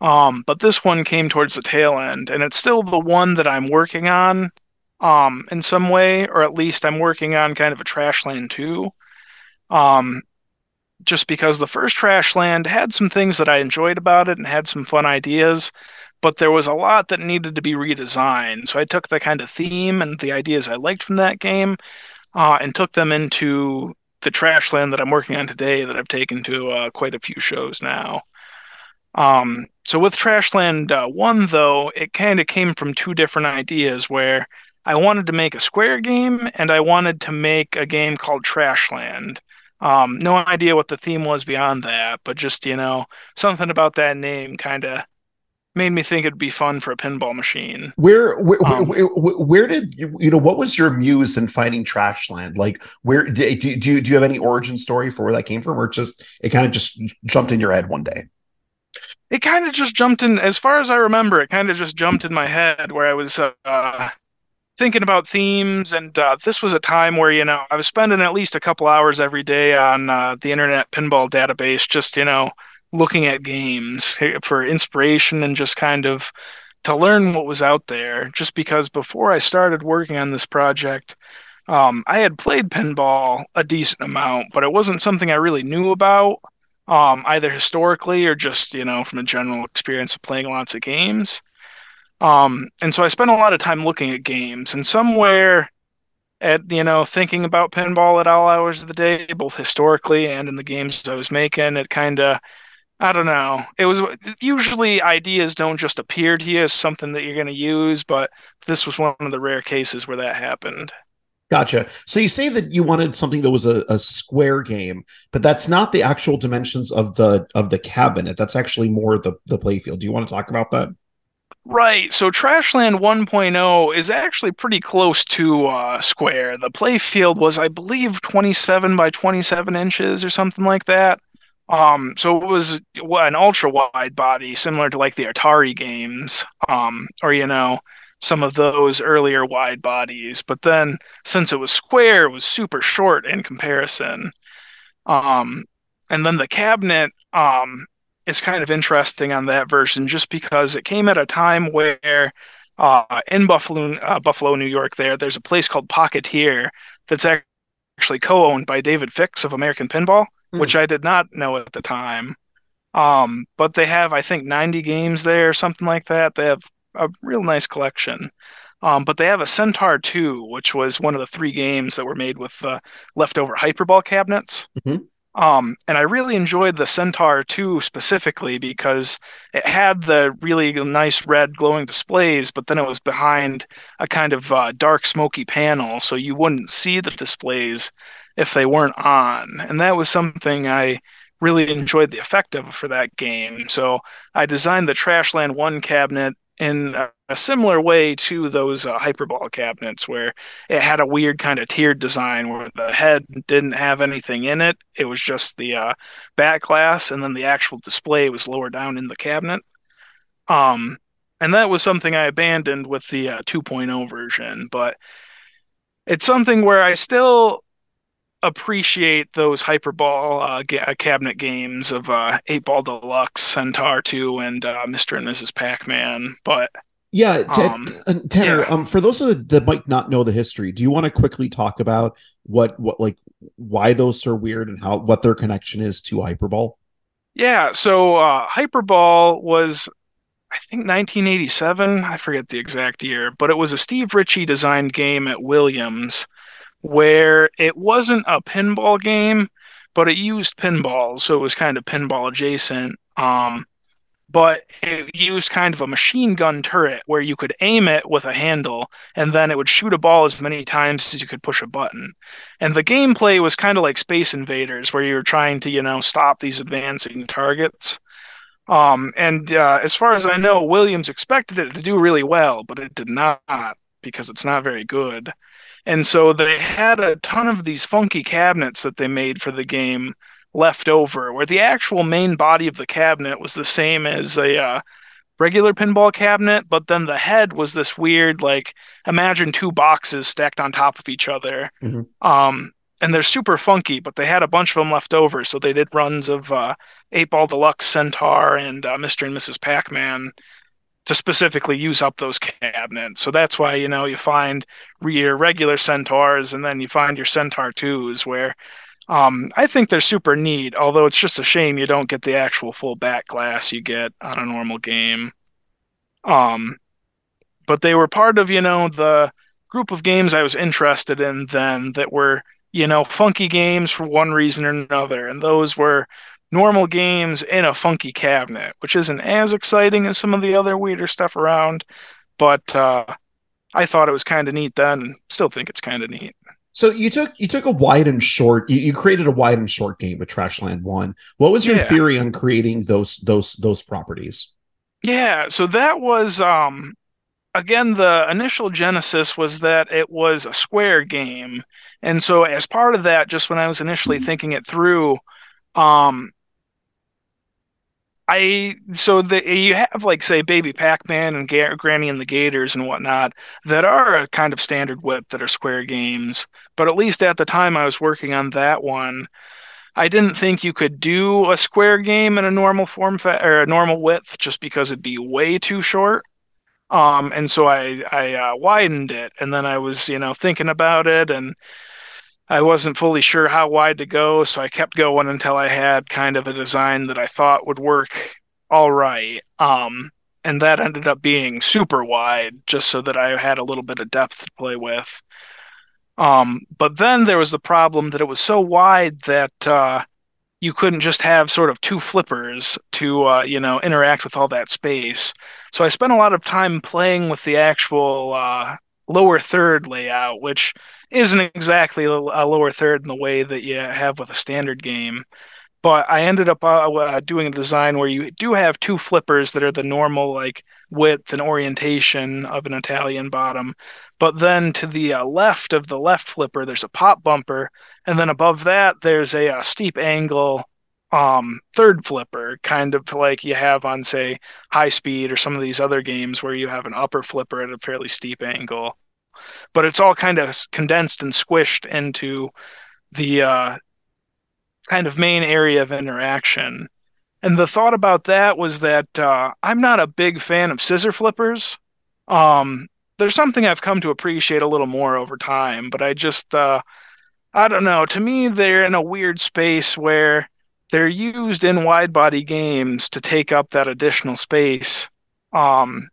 D: um, but this one came towards the tail end, and it's still the one that I'm working on um, in some way, or at least I'm working on kind of a Trashland 2. Um, just because the first Trashland had some things that I enjoyed about it and had some fun ideas, but there was a lot that needed to be redesigned. So I took the kind of theme and the ideas I liked from that game uh, and took them into the Trashland that I'm working on today that I've taken to uh, quite a few shows now. Um, so with Trashland uh, 1, though, it kind of came from two different ideas where I wanted to make a Square game and I wanted to make a game called Trashland. Um, no idea what the theme was beyond that, but just, you know, something about that name kind of made me think it'd be fun for a pinball machine.
C: Where where, um, where, where, did you, you know what was your muse in finding Trashland? Like where do, do, do you do you have any origin story for where that came from or just it kind of just jumped in your head one day?
D: It kind of just jumped in as far as i remember it kind of just jumped in my head where i was uh, thinking about themes and uh, this was a time where you know i was spending at least a couple hours every day on uh, the internet pinball database just you know looking at games for inspiration and just kind of to learn what was out there. Just because before i started working on this project um, i had played pinball a decent amount but it wasn't something i really knew about um, either historically or just you know from a general experience of playing lots of games. Um, and so I spent a lot of time looking at games, and somewhere at you know thinking about pinball at all hours of the day, both historically and in the games I was making, it kind of I don't know. It was usually ideas don't just appear to you as something that you're going to use, but this was one of the rare cases where that happened.
C: Gotcha. So you say that you wanted something that was a, a, square game, but that's not the actual dimensions of the of the cabinet. That's actually more the the playfield. Do you want to talk about that?
D: Right. So Trashland 1.0 is actually pretty close to uh, square. The playfield was, I believe, 27 by 27 inches or something like that. Um, so it was an ultra wide body, similar to like the Atari games, um, or you know, some of those earlier wide bodies, but then since it was square, it was super short in comparison. Um, and then the cabinet um, is kind of interesting on that version just because it came at a time where uh, in Buffalo, uh, Buffalo, New York, there there's a place called Pocketeer that's actually co-owned by David Fix of American Pinball, mm. which I did not know at the time. Um, but they have, I think, 90 games there, or something like that. They have a real nice collection. Um, but they have a Centaur 2, which was one of the three games that were made with uh, leftover Hyperball cabinets. Mm-hmm. Um, and I really enjoyed the Centaur 2 specifically because it had the really nice red glowing displays, but then it was behind a kind of uh, dark smoky panel, so you wouldn't see the displays if they weren't on. And that was something I really enjoyed the effect of for that game. So I designed the Trashland 1 cabinet in a, similar way to those uh, hyperball cabinets where it had a weird kind of tiered design where the head didn't have anything in it. It was just the uh, back glass and then the actual display was lower down in the cabinet. Um and that was something i abandoned with the uh, 2.0 version but it's something where i still appreciate those hyperball uh, ga- cabinet games of uh, Eight Ball Deluxe, Centaur Two, and uh, Mr. and Mrs. Pac-Man. But
C: yeah, t-
D: Um,
C: uh, Tanner.
D: yeah.
C: Um, for those of the, that might not know the history, do you want to quickly talk about what what like why those are weird and how what their connection is to Hyperball?
D: yeah, so uh, Hyperball was. I think 1987. I forget the exact year, but it was a Steve Ritchie designed game at Williams where it wasn't a pinball game, but it used pinballs, so it was kind of pinball adjacent. Um, but it used kind of a machine gun turret where you could aim it with a handle and then it would shoot a ball as many times as you could push a button. And the gameplay was kind of like Space Invaders where you were trying to, you know, stop these advancing targets. Um, and uh, as far as I know, Williams expected it to do really well, but it did not because it's not very good. And so they had a ton of these funky cabinets that they made for the game left over, where the actual main body of the cabinet was the same as a uh, regular pinball cabinet, but then the head was this weird, like, imagine two boxes stacked on top of each other.
C: Mhm.
D: Um, and they're super funky, but they had a bunch of them left over, so they did runs of uh, Eight Ball Deluxe, Centaur, and uh, Mr. and Mrs. Pac Man to specifically use up those cabinets. So that's why, you know, you find your regular Centaurs and then you find your Centaur 2s where um, I think they're super neat, although it's just a shame you don't get the actual full back glass you get on a normal game. Um, but they were part of, you know, the group of games I was interested in then that were, you know, funky games for one reason or another. And those were normal games in a funky cabinet, which isn't as exciting as some of the other weirder stuff around. But uh, I thought it was kind of neat then, and still think it's kind of neat.
C: So you took you took a wide and short. You, you created a wide and short game with Trashland One. What was your
D: Yeah.
C: theory on creating those those those properties?
D: Yeah, so that was um again the initial genesis was that it was a square game. And so as part of that just when I was initially thinking it through um I so you have like say Baby Pac-Man and Ga- Granny and the Gators and whatnot that are a kind of standard width that are square games, but at least at the time I was working on that one, I didn't think you could do a square game in a normal form fa- or a normal width just because it'd be way too short. Um, and so I I uh, widened it, and then I was you know thinking about it, and I wasn't fully sure how wide to go, so I kept going until I had kind of a design that I thought would work all right. Um, and that ended up being super wide, just so that I had a little bit of depth to play with. Um, but then there was the problem that it was so wide that uh, you couldn't just have sort of two flippers to uh, you know interact with all that space. So I spent a lot of time playing with the actual uh, lower third layout, which isn't exactly a a lower third in the way that you have with a standard game. But I ended up uh, uh, doing a design where you do have two flippers that are the normal like width and orientation of an Italian bottom. But then to the uh, left of the left flipper, there's a pop bumper, and then above that, there's a, uh steep angle um, third flipper, kind of like you have on, say, High Speed or some of these other games where you have an upper flipper at a fairly steep angle. But it's all kind of condensed and squished into the uh, kind of main area of interaction. And the thought about that was that uh, I'm not a big fan of scissor flippers. Um, there's something I've come to appreciate a little more over time, but I just, uh, I don't know. To me, they're in a weird space where they're used in wide body games to take up that additional space. Um,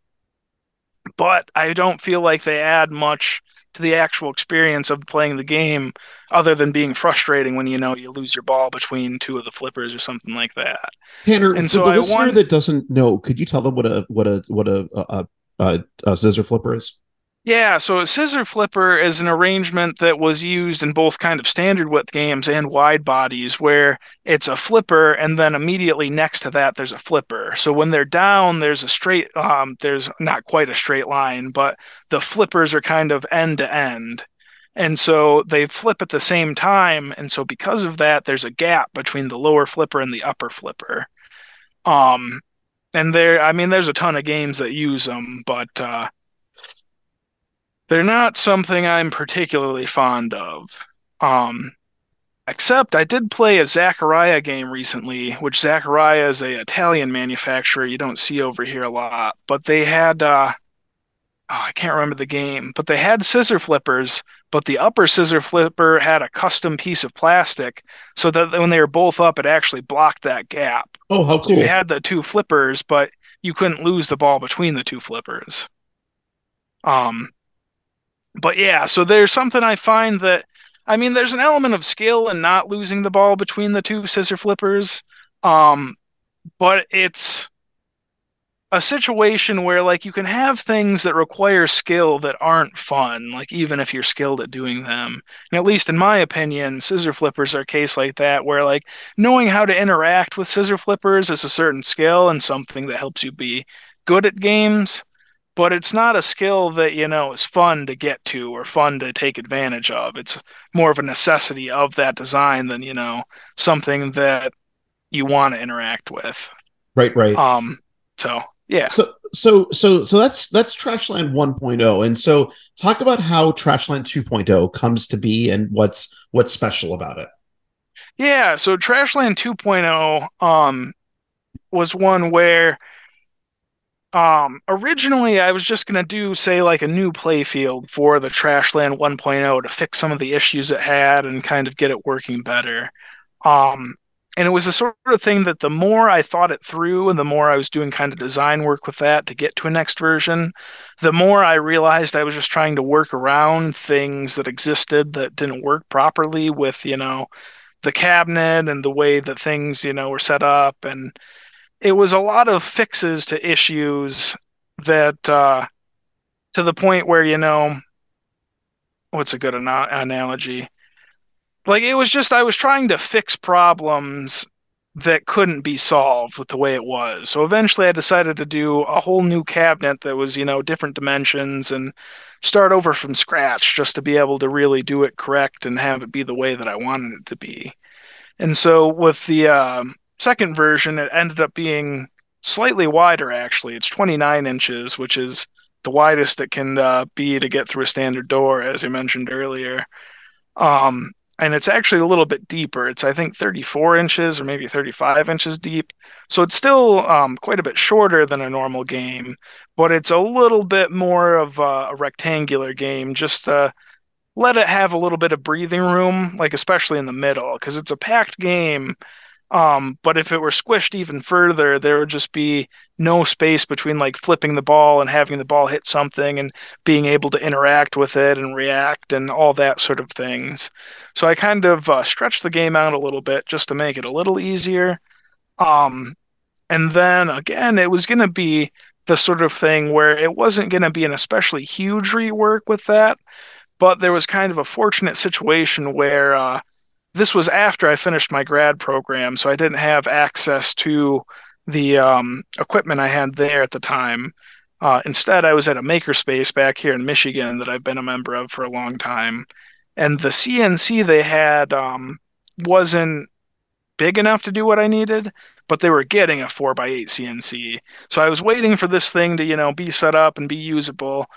D: but I don't feel like they add much to the actual experience of playing the game other than being frustrating when you know you lose your ball between two of the flippers or something like that.
C: Tanner,
D: And
C: for
D: so
C: the
D: I
C: listener
D: want-
C: that doesn't know, could you tell them what a what a what a a, a, a scissor flipper is?
D: Yeah, so a scissor flipper is an arrangement that was used in both kind of standard width games and wide bodies, where it's a flipper and then immediately next to that there's a flipper. So when they're down, there's a straight, um, there's not quite a straight line, but the flippers are kind of end to end. And so they flip at the same time. And so because of that, there's a gap between the lower flipper and the upper flipper. Um, and there, I mean, there's a ton of games that use them, but uh, they're not something I'm particularly fond of. Um, except I did play a Zaccaria game recently, which Zaccaria is a Italian manufacturer you don't see over here a lot. But they had uh, oh, I can't remember the game, but they had scissor flippers, but the upper scissor flipper had a custom piece of plastic so that when they were both up, it actually blocked that gap.
C: Oh, how cool!
D: So you had the two flippers, but you couldn't lose the ball between the two flippers. Um, but yeah, so there's something I find that I mean, there's an element of skill in not losing the ball between the two scissor flippers. Um, but it's a situation where like you can have things that require skill that aren't fun, like even if you're skilled at doing them. And at least in my opinion, scissor flippers are a case like that where like knowing how to interact with scissor flippers is a certain skill and something that helps you be good at games but it's not a skill that you know is fun to get to or fun to take advantage of. It's more of a necessity of that design than you know something that you want to interact with.
C: Right right.
D: Um so yeah.
C: So so so so that's that's trashland 1.0 and so talk about how trashland 2.0 comes to be and what's what's special about it.
D: Yeah so trashland 2.0 um was one where um, originally, I was just going to do, say, like a new playfield for the Trashland 1.0 to fix some of the issues it had and kind of get it working better. Um, and it was the sort of thing that the more I thought it through and the more I was doing kind of design work with that to get to a next version, the more I realized I was just trying to work around things that existed that didn't work properly with, you know, the cabinet and the way that things, you know, were set up and it was a lot of fixes to issues that uh, to the point where you know what's a good ana- analogy? Like it was just i was trying to fix problems that couldn't be solved with the way it was. So eventually i decided to do a whole new cabinet that was you know different dimensions and start over from scratch just to be able to really do it correct and have it be the way that i wanted it to be. And so with the uh, second version, it ended up being slightly wider. Actually, it's 29 inches, which is the widest it can uh, be to get through a standard door, as I mentioned earlier. Um, and it's actually a little bit deeper. It's I think 34 inches or maybe 35 inches deep. So it's still um, quite a bit shorter than a normal game, but it's a little bit more of a, a rectangular game. Just to let it have a little bit of breathing room, like especially in the middle, because it's a packed game um, but if it were squished even further, there would just be no space between like flipping the ball and having the ball hit something and being able to interact with it and react and all that sort of things. So I kind of uh, stretched the game out a little bit just to make it a little easier. Um, and then again, it was going to be the sort of thing where it wasn't going to be an especially huge rework with that, but there was kind of a fortunate situation where uh, this was after I finished my grad program, so I didn't have access to the um, equipment I had there at the time. Uh, instead, I was at a makerspace back here in Michigan that I've been a member of for a long time, and the CNC they had um, wasn't big enough to do what I needed, but they were getting a four by eight CNC. So I was waiting for this thing to you know be set up and be usable.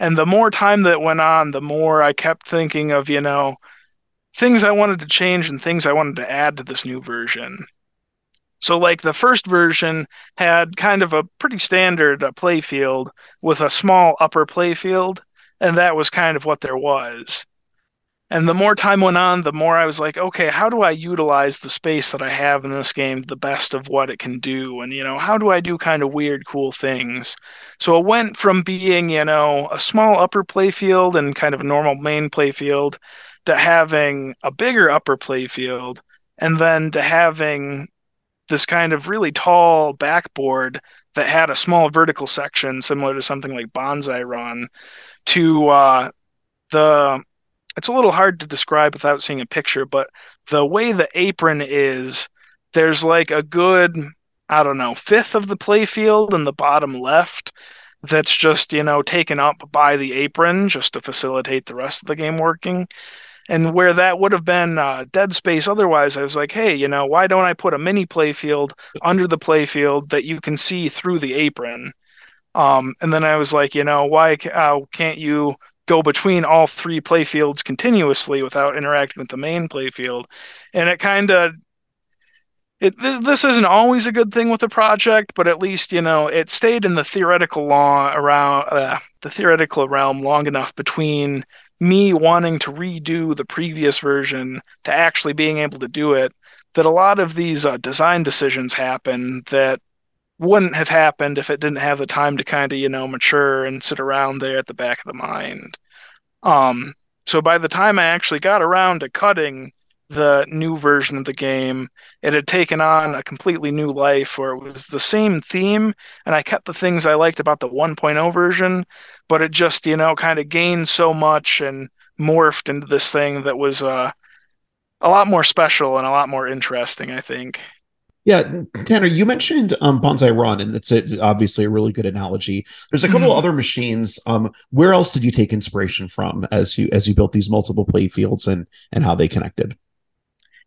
D: And the more time that went on, the more I kept thinking of you know things I wanted to change and things I wanted to add to this new version. So, like the first version had kind of a pretty standard uh, play field with a small upper play field, and that was kind of what there was. And the more time went on, the more I was like, okay, how do I utilize the space that I have in this game the best of what it can do? And, you know, how do I do kind of weird, cool things? So it went from being, you know, a small upper play field and kind of a normal main play field to having a bigger upper play field and then to having this kind of really tall backboard that had a small vertical section similar to something like Banzai Run to uh, the it's a little hard to describe without seeing a picture, but the way the apron is, there's like a good, I don't know, fifth of the playfield in the bottom left that's just, you know, taken up by the apron just to facilitate the rest of the game working. And where that would have been uh, dead space otherwise, I was like, hey, you know, why don't I put a mini playfield under the playfield that you can see through the apron? Um, and then I was like, you know, why uh, can't you go between all three playfields continuously without interacting with the main playfield? And it kind of it this this isn't always a good thing with a project, but at least you know it stayed in the theoretical law around uh, the theoretical realm long enough between me wanting to redo the previous version to actually being able to do it that a lot of these uh, design decisions happen that wouldn't have happened if it didn't have the time to kind of you know mature and sit around there at the back of the mind. Um so by the time i actually got around to cutting the new version of the game it had taken on a completely new life where it was the same theme and i kept the things i liked about the 1.0 version but it just you know kind of gained so much and morphed into this thing that was uh, a lot more special and a lot more interesting i think
C: yeah, Tanner, you mentioned um, Banzai Run, and it's a, obviously a really good analogy. There's a couple mm-hmm. other machines. Um, where else did you take inspiration from as you as you built these multiple play fields and and how they connected?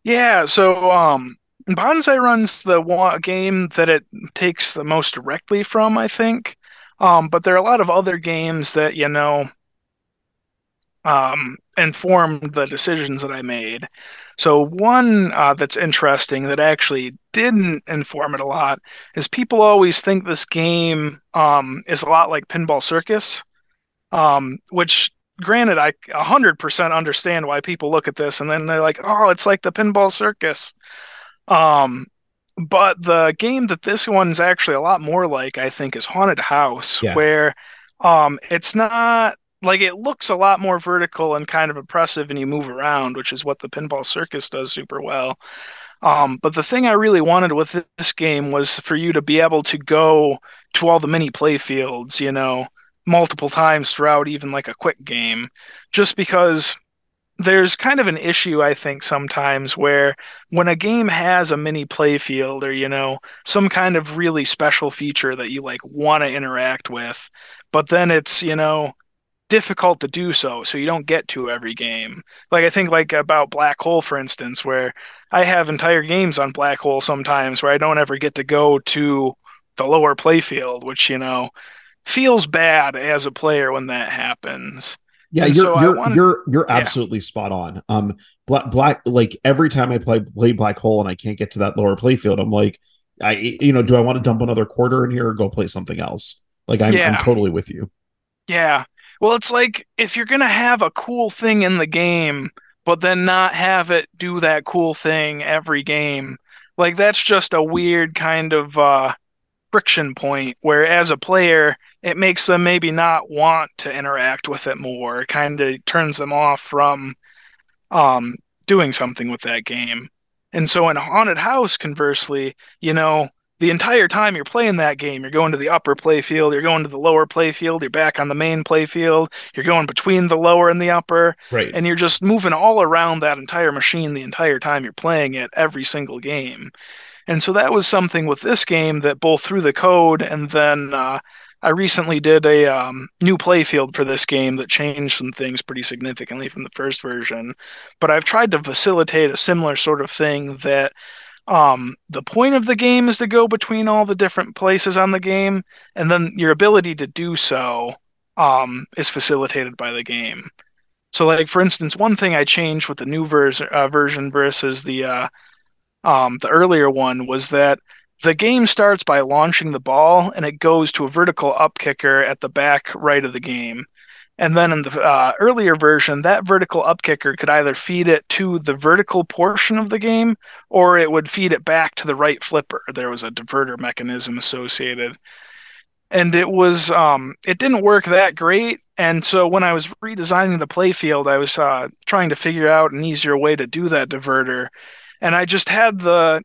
D: Yeah, so um, Banzai Run's the game that it takes the most directly from, I think. Um, but there are a lot of other games that you know um, informed the decisions that I made. So one uh, that's interesting that actually didn't inform it a lot is people always think this game um, is a lot like Pinball Circus, um, which granted I 100% understand why people look at this and then they're like, oh, it's like the Pinball Circus. Um, but the game that this one's actually a lot more like, I think, is Haunted House, yeah. where um, it's not like it looks a lot more vertical and kind of oppressive and you move around which is what the pinball circus does super well um, but the thing i really wanted with this game was for you to be able to go to all the mini play fields you know multiple times throughout even like a quick game just because there's kind of an issue i think sometimes where when a game has a mini play field or you know some kind of really special feature that you like want to interact with but then it's you know difficult to do so so you don't get to every game. Like i think like about black hole for instance where i have entire games on black hole sometimes where i don't ever get to go to the lower playfield which you know feels bad as a player when that happens.
C: Yeah and you're so you're, wanted, you're you're absolutely yeah. spot on. Um black black like every time i play play black hole and i can't get to that lower playfield i'm like i you know do i want to dump another quarter in here or go play something else? Like i'm, yeah. I'm totally with you.
D: Yeah. Well, it's like if you're gonna have a cool thing in the game, but then not have it do that cool thing every game, like that's just a weird kind of uh, friction point. Where as a player, it makes them maybe not want to interact with it more. It kind of turns them off from um, doing something with that game. And so in a Haunted House, conversely, you know, the entire time you're playing that game, you're going to the upper playfield, you're going to the lower playfield, you're back on the main playfield, you're going between the lower and the upper,
C: right?
D: And you're just moving all around that entire machine the entire time you're playing it, every single game. And so that was something with this game that both through the code and then uh, I recently did a um, new playfield for this game that changed some things pretty significantly from the first version. But I've tried to facilitate a similar sort of thing that um, the point of the game is to go between all the different places on the game, and then your ability to do so um, is facilitated by the game. So, like for instance, one thing I changed with the new uh, version versus the uh, um, the earlier one was that the game starts by launching the ball, and it goes to a vertical up kicker at the back right of the game. And then in the uh, earlier version, that vertical up kicker could either feed it to the vertical portion of the game or it would feed it back to the right flipper. There was a diverter mechanism associated. And it was um, it didn't work that great. And so when I was redesigning the playfield, I was uh, trying to figure out an easier way to do that diverter. And I just had the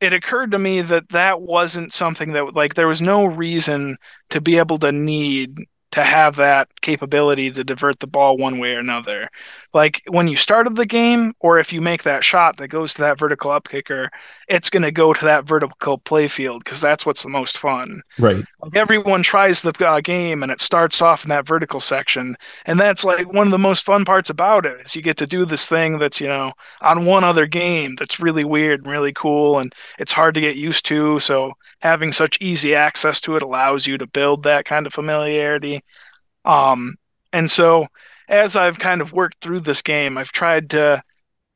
D: it occurred to me that that wasn't something that like there was no reason to be able to need to have that capability to divert the ball one way or another. Like when you started the game, or if you make that shot that goes to that vertical up kicker, it's going to go to that vertical play field because that's what's the most fun.
C: Right.
D: Like everyone tries the uh, game and it starts off in that vertical section, and that's like one of the most fun parts about it is you get to do this thing that's you know on one other game that's really weird and really cool, and it's hard to get used to. So having such easy access to it allows you to build that kind of familiarity. Um, and so as I've kind of worked through this game, I've tried to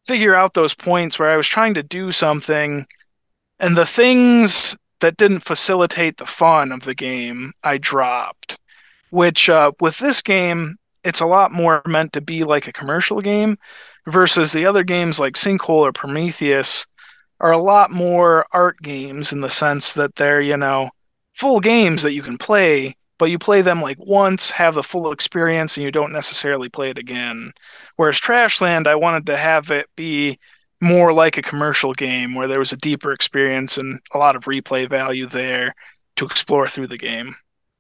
D: figure out those points where I was trying to do something and the things that didn't facilitate the fun of the game, I dropped. Which uh, with this game, it's a lot more meant to be like a commercial game versus the other games like Sinkhole or Prometheus are a lot more art games in the sense that they're, you know, full games that you can play, but you play them like once, have the full experience, and you don't necessarily play it again. Whereas Trashland, I wanted to have it be more like a commercial game where there was a deeper experience and a lot of replay value there to explore through the game.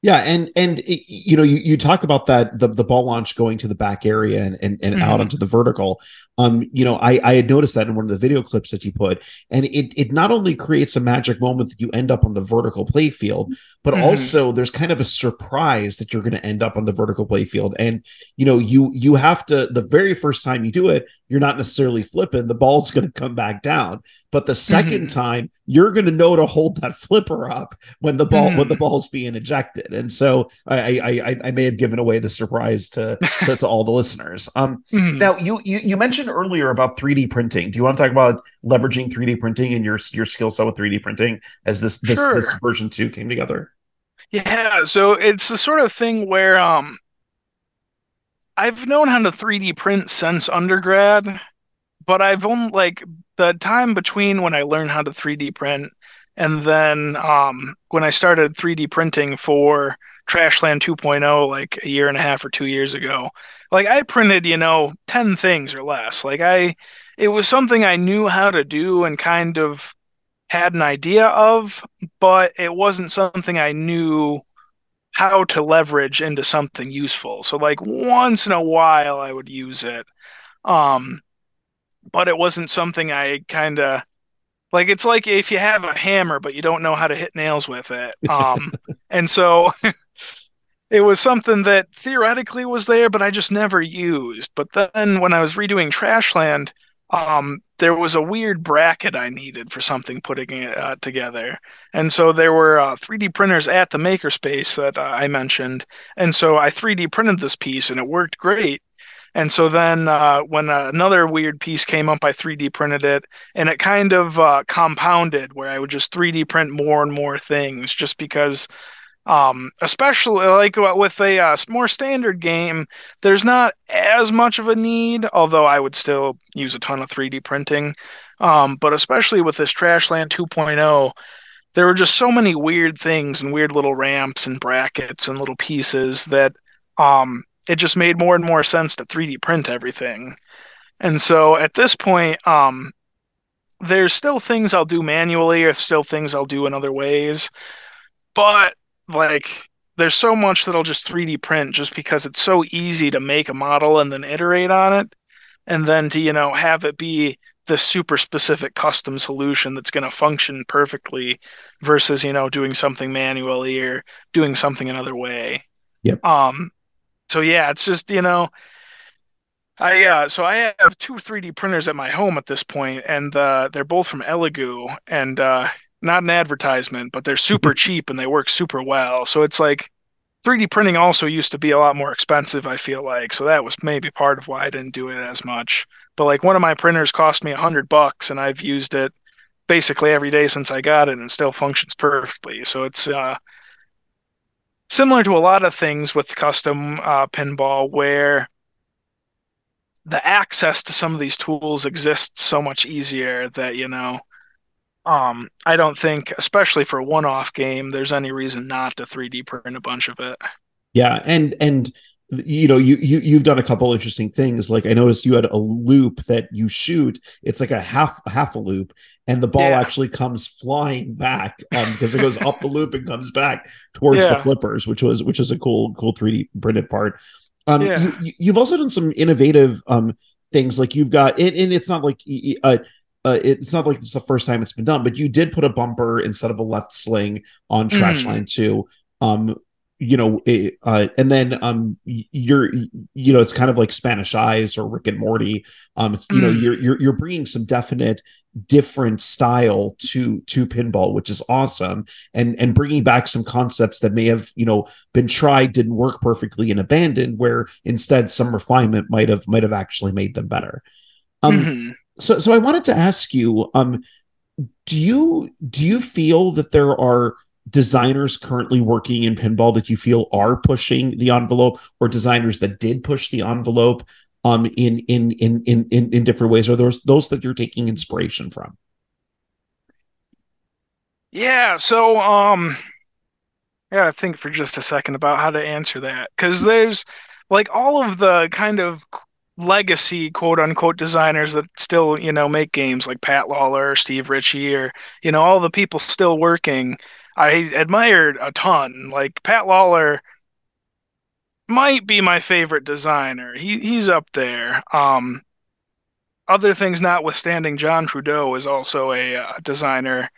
C: Yeah, and and you know you, you talk about that the the ball launch going to the back area and and, and mm-hmm. out onto the vertical. Um, you know, I I had noticed that in one of the video clips that you put, and it it not only creates a magic moment that you end up on the vertical play field, but mm-hmm. also there's kind of a surprise that you're going to end up on the vertical play field. And you know, you you have to the very first time you do it, you're not necessarily flipping, the ball's going to come back down. But the 2nd mm-hmm. time, you're going to know to hold that flipper up when the ball when the mm. ball's being ejected. And so I I I, may have given away the surprise to to, to all the listeners. Um, mm-hmm. now you, you you mentioned earlier about 3D printing. Do you want to talk about leveraging 3D printing and your your skill set with 3D printing as this this sure. this version two came together?
D: Yeah, so it's the sort of thing where um I've known how to 3D print since undergrad, but I've only like the time between when I learned how to 3D print and then um, when I started 3D printing for Trashland 2.0 like a year and a half or 2 years ago. Like I printed, you know, 10 things or less. Like I it was something I knew how to do and kind of had an idea of, but it wasn't something I knew how to leverage into something useful. So like once in a while I would use it. Um but it wasn't something I kind of like it's like if you have a hammer but you don't know how to hit nails with it. Um and so it was something that theoretically was there but I just never used. But then when I was redoing Trashland, um, there was a weird bracket I needed for something putting it uh, together. And so there were uh, 3D printers at the makerspace that uh, I mentioned. And so I 3D printed this piece and it worked great. And so then uh, when another weird piece came up, I 3D printed it and it kind of uh, compounded where I would just 3D print more and more things just because um, especially like with a uh, more standard game, there's not as much of a need, although I would still use a ton of 3D printing. Um, but especially with this Trashland 2.0, there were just so many weird things and weird little ramps and brackets and little pieces that um, it just made more and more sense to 3D print everything. And so at this point, um, there's still things I'll do manually, or still things I'll do in other ways. But like there's so much that I'll just 3D print just because it's so easy to make a model and then iterate on it and then to you know have it be the super specific custom solution that's going to function perfectly versus you know doing something manually or doing something another way.
C: Yep.
D: Um so yeah, it's just you know I uh, so I have two 3D printers at my home at this point, and uh, they're both from Elegoo, and uh, not an advertisement, but they're super cheap and they work super well. So it's like 3D printing also used to be a lot more expensive, I feel like. So that was maybe part of why I didn't do it as much. But like one of my printers cost me a hundred bucks and I've used it basically every day since I got it and it still functions perfectly. So it's uh, similar to a lot of things with custom uh, pinball where the access to some of these tools exists so much easier that, you know, um, I don't think, especially for a one-off game, there's any reason not to 3D print a bunch of it.
C: Yeah, and and you know you, you you've done a couple interesting things like i noticed you had a loop that you shoot it's like a half half a loop and the ball
D: Yeah.
C: actually comes flying back um, because it goes up the loop and comes back towards the flippers which was which is a cool cool 3d printed part um
D: Yeah.
C: you, you've also done some innovative um things like you've got and, and it's not like uh uh, it's not like it's the first time it's been done, but you did put a bumper instead of a left sling on Trash
D: Mhm.
C: Line 2. Um, you know, it, uh, and then um, you're, you know, it's kind of like Spanish Eyes or Rick and Morty. Um, it's, you know,
D: Mm.
C: you're you're you're bringing some definite different style to to pinball, which is awesome, and and bringing back some concepts that may have you know been tried, didn't work perfectly, and abandoned, where instead some refinement might have might have actually made them better. Um,
D: Mhm.
C: so so I wanted to ask you, um, do you do you feel that there are designers currently working in pinball that you feel are pushing the envelope, or designers that did push the envelope, um, in in in in in, in different ways, or those those that you're taking inspiration from?
D: Yeah, so um I gotta think for just a second about how to answer that. Because there's like all of the kind of legacy quote unquote designers that still, you know, make games like Pat Lawlor, Steve Ritchie, or you know, all the people still working. I admired a ton. Like Pat Lawlor might be my favorite designer. He he's up there. Um other things notwithstanding, John Trudeau is also a uh, designer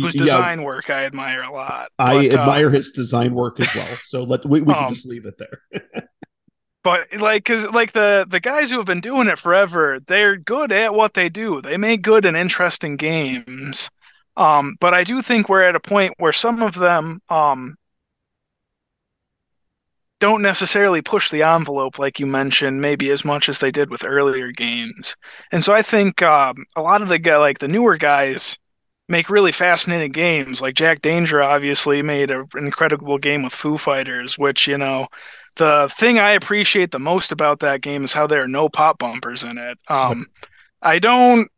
D: whose
C: Yeah,
D: design work I admire a lot.
C: I
D: But, uh,
C: admire his design work as well. So let we, we can
D: Um,
C: just leave it there.
D: but like, cause like the the guys who have been doing it forever, they're good at what they do. They make good and interesting games. Um, but I do think we're at a point where some of them um don't necessarily push the envelope, like you mentioned, maybe as much as they did with earlier games. And so I think um, a lot of the guy, like the newer guys, make really fascinating games. Like Jack Danger obviously made a- an incredible game with Foo Fighters, which you know, the thing I appreciate the most about that game is how there are no pop bumpers in it. Um, I don't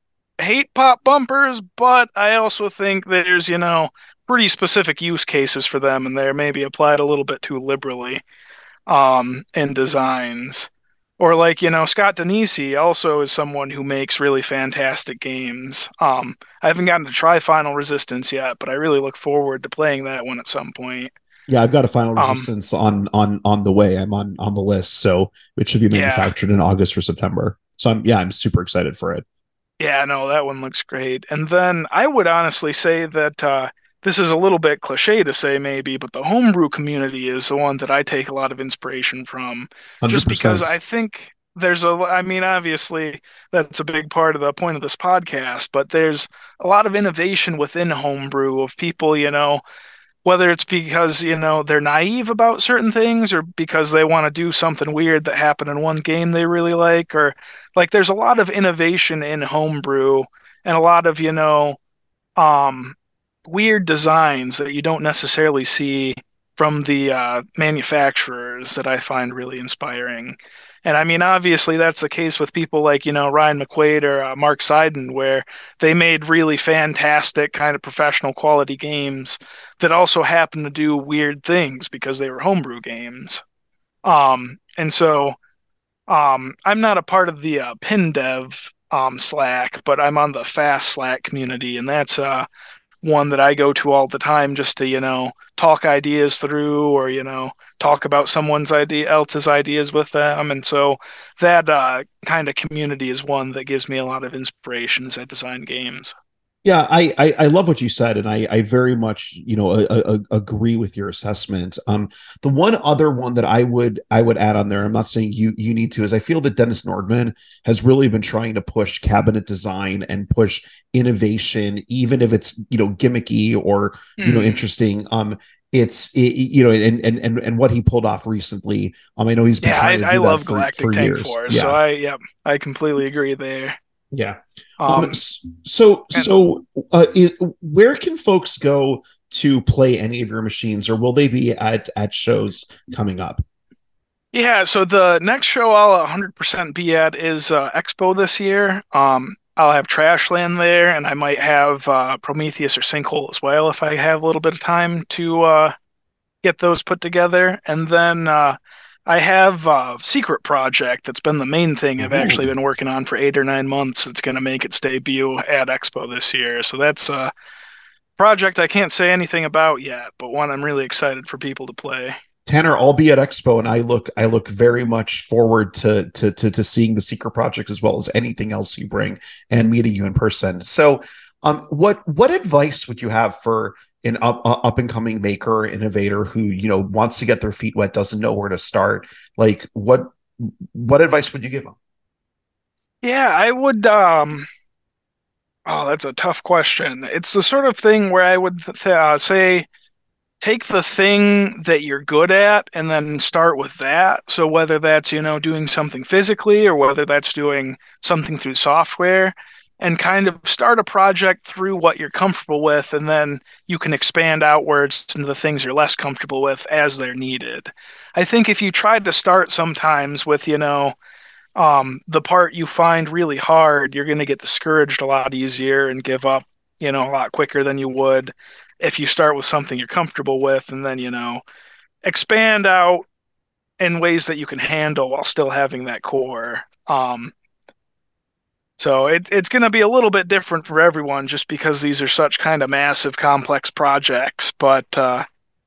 D: hate pop bumpers, but I also think there's you know pretty specific use cases for them, and they're maybe applied a little bit too liberally um, in designs. Or like, you know, Scott Danesi also is someone who makes really fantastic games. Um, I haven't gotten to try Final Resistance yet, but I really look forward to playing that one at some point.
C: Yeah, I've got a final
D: Um,
C: resistance on on on the way. I'm on on the list, so it should be
D: Yeah.
C: manufactured in August or September. So I'm yeah, I'm super excited for it.
D: Yeah, no, that one looks great. And then I would honestly say that uh, this is a little bit cliche to say, maybe, but the homebrew community is the one that I take a lot of inspiration from.
C: 100%.
D: just because I think there's a, I mean, obviously that's a big part of the point of this podcast, but there's a lot of innovation within homebrew of people, you know, whether it's because, you know, they're naive about certain things or because they want to do something weird that happened in one game they really like, or like there's a lot of innovation in homebrew and a lot of, you know, um, weird designs that you don't necessarily see from the uh, manufacturers that I find really inspiring. And I mean, obviously, that's the case with people like, you know, Ryan McQuaid or uh, Mark Seiden, where they made really fantastic, kind of professional quality games that also happen to do weird things because they were homebrew games. Um, and so um, I'm not a part of the uh, pin dev um, Slack, but I'm on the fast Slack community, and that's uh, one that I go to all the time just to, you know, talk ideas through or, you know, talk about someone's idea else's ideas with them. And so that uh, kind of community is one that gives me a lot of inspiration as I design games.
C: Yeah, I, I I love what you said, and I I very much you know a, a, agree with your assessment. Um, the one other one that I would I would add on there, I'm not saying you you need to, is I feel that Dennis Nordman has really been trying to push cabinet design and push innovation, even if it's you know gimmicky or you know
D: Mm.
C: interesting. Um, it's it, you know, and and and and what he pulled off recently. Um, I know he's been
D: Yeah,
C: trying
D: I,
C: to do
D: I love
C: for,
D: Galactic
C: for
D: Tank
C: years.
D: Force,
C: Yeah,
D: so I yeah, I completely agree there.
C: Yeah. Um,
D: Um,
C: so so uh, it, where can folks go to play any of your machines, or will they be at at shows coming up?
D: Yeah, so the next show I'll 100% be at is uh, Expo this year. Um, I'll have Trashland there, and I might have uh, Prometheus or Sinkhole as well if I have a little bit of time to uh, get those put together. And then uh, I have a secret project that's been the main thing I've actually been working on for eight or nine months. That's going to make its debut at Expo this year. So that's a project I can't say anything about yet, but one I'm really excited for people to play.
C: Tanner, I'll be at Expo, and I look I look very much forward to to to, to seeing the secret project as well as anything else you bring and meeting you in person. So, um, what what advice would you have for an up up and coming maker innovator who you know wants to get their feet wet doesn't know where to start. Like what what advice would you give them?
D: Yeah i would um oh that's a tough question. It's the sort of thing where i would th- uh, say take the thing that you're good at and then start with that. So whether that's you know doing something physically or whether that's doing something through software and kind of start a project through what you're comfortable with and then you can expand outwards into the things you're less comfortable with as they're needed. I think if you tried to start sometimes with you know um, the part you find really hard you're going to get discouraged a lot easier and give up you know a lot quicker than you would if you start with something you're comfortable with and then you know expand out in ways that you can handle while still having that core. Um, so it, it's going to be a little bit different for everyone just because these are such kind of massive, complex projects. But uh,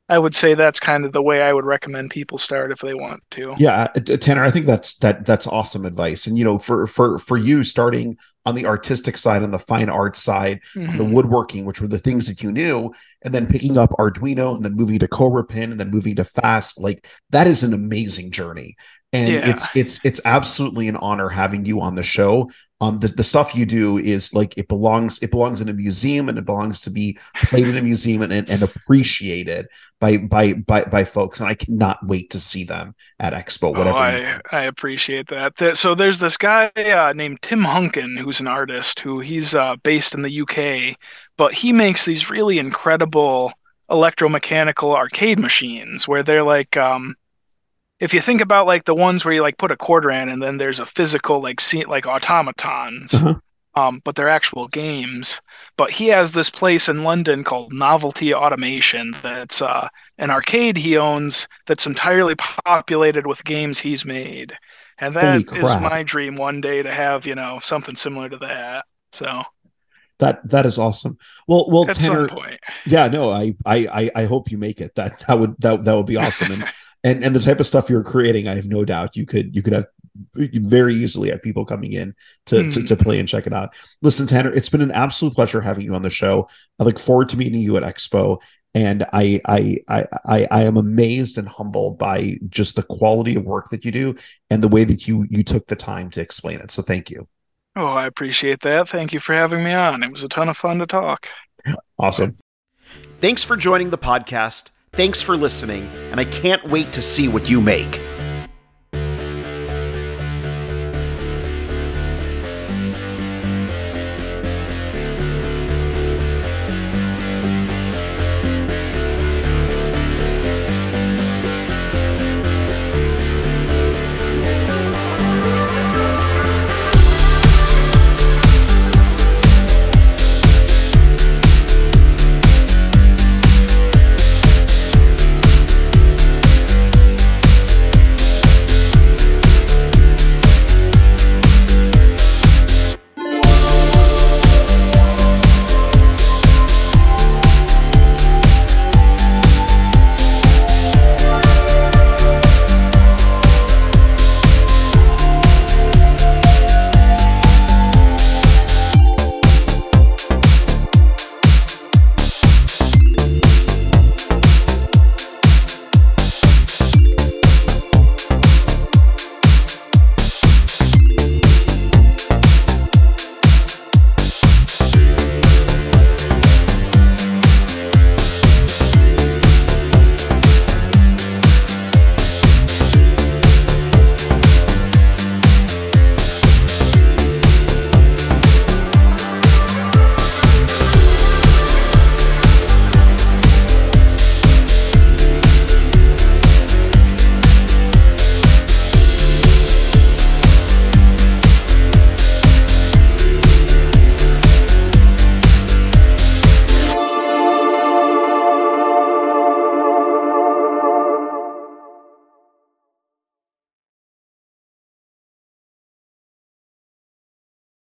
D: I would say that's kind of the way I would recommend people start if they want to.
C: Yeah, Tanner, I think that's that that's awesome advice. And you know, for for for you starting on the artistic side, on the fine art side, mm-hmm. the woodworking, which were the things that you knew, and then picking up Arduino and then moving to Cobra Pin and then moving to Fast, like that is an amazing journey and yeah. it's it's it's absolutely an honor having you on the show um the, the stuff you do is like it belongs it belongs in a museum and it belongs to be played in a museum and, and appreciated by by by by folks. And i cannot wait to see them at expo oh, whatever
D: oh, I, I appreciate that. So there's this guy uh, named tim hunkin who's an artist who he's uh, based in the uk but he makes these really incredible electromechanical arcade machines where they're like um if you think about like the ones where you like put a quarter in and then there's a physical like see like automatons uh-huh. um, but they're actual games but he has this place in london called novelty automation that's uh, an arcade he owns that's entirely populated with games he's made and that is my dream one day to have you know something similar to that so
C: that that is awesome. Well, well, At Tanner, yeah, no, I, I, I hope you make it. That that would that that would be awesome. And and and the type of stuff you're creating, I have no doubt you could you could have very easily have people coming in to, mm. to, hmm. to play and check it out. Listen, Tanner, it's been an absolute pleasure having you on the show. I look forward to meeting you at Expo, and I I I I am amazed and humbled by just the quality of work that you do and the way that you you took the time to explain it. So thank you.
D: Oh, I appreciate that. Thank you for having me on. It was a ton of fun to talk.
C: Awesome.
E: Thanks for joining the podcast. Thanks for listening, and I can't wait to see what you make.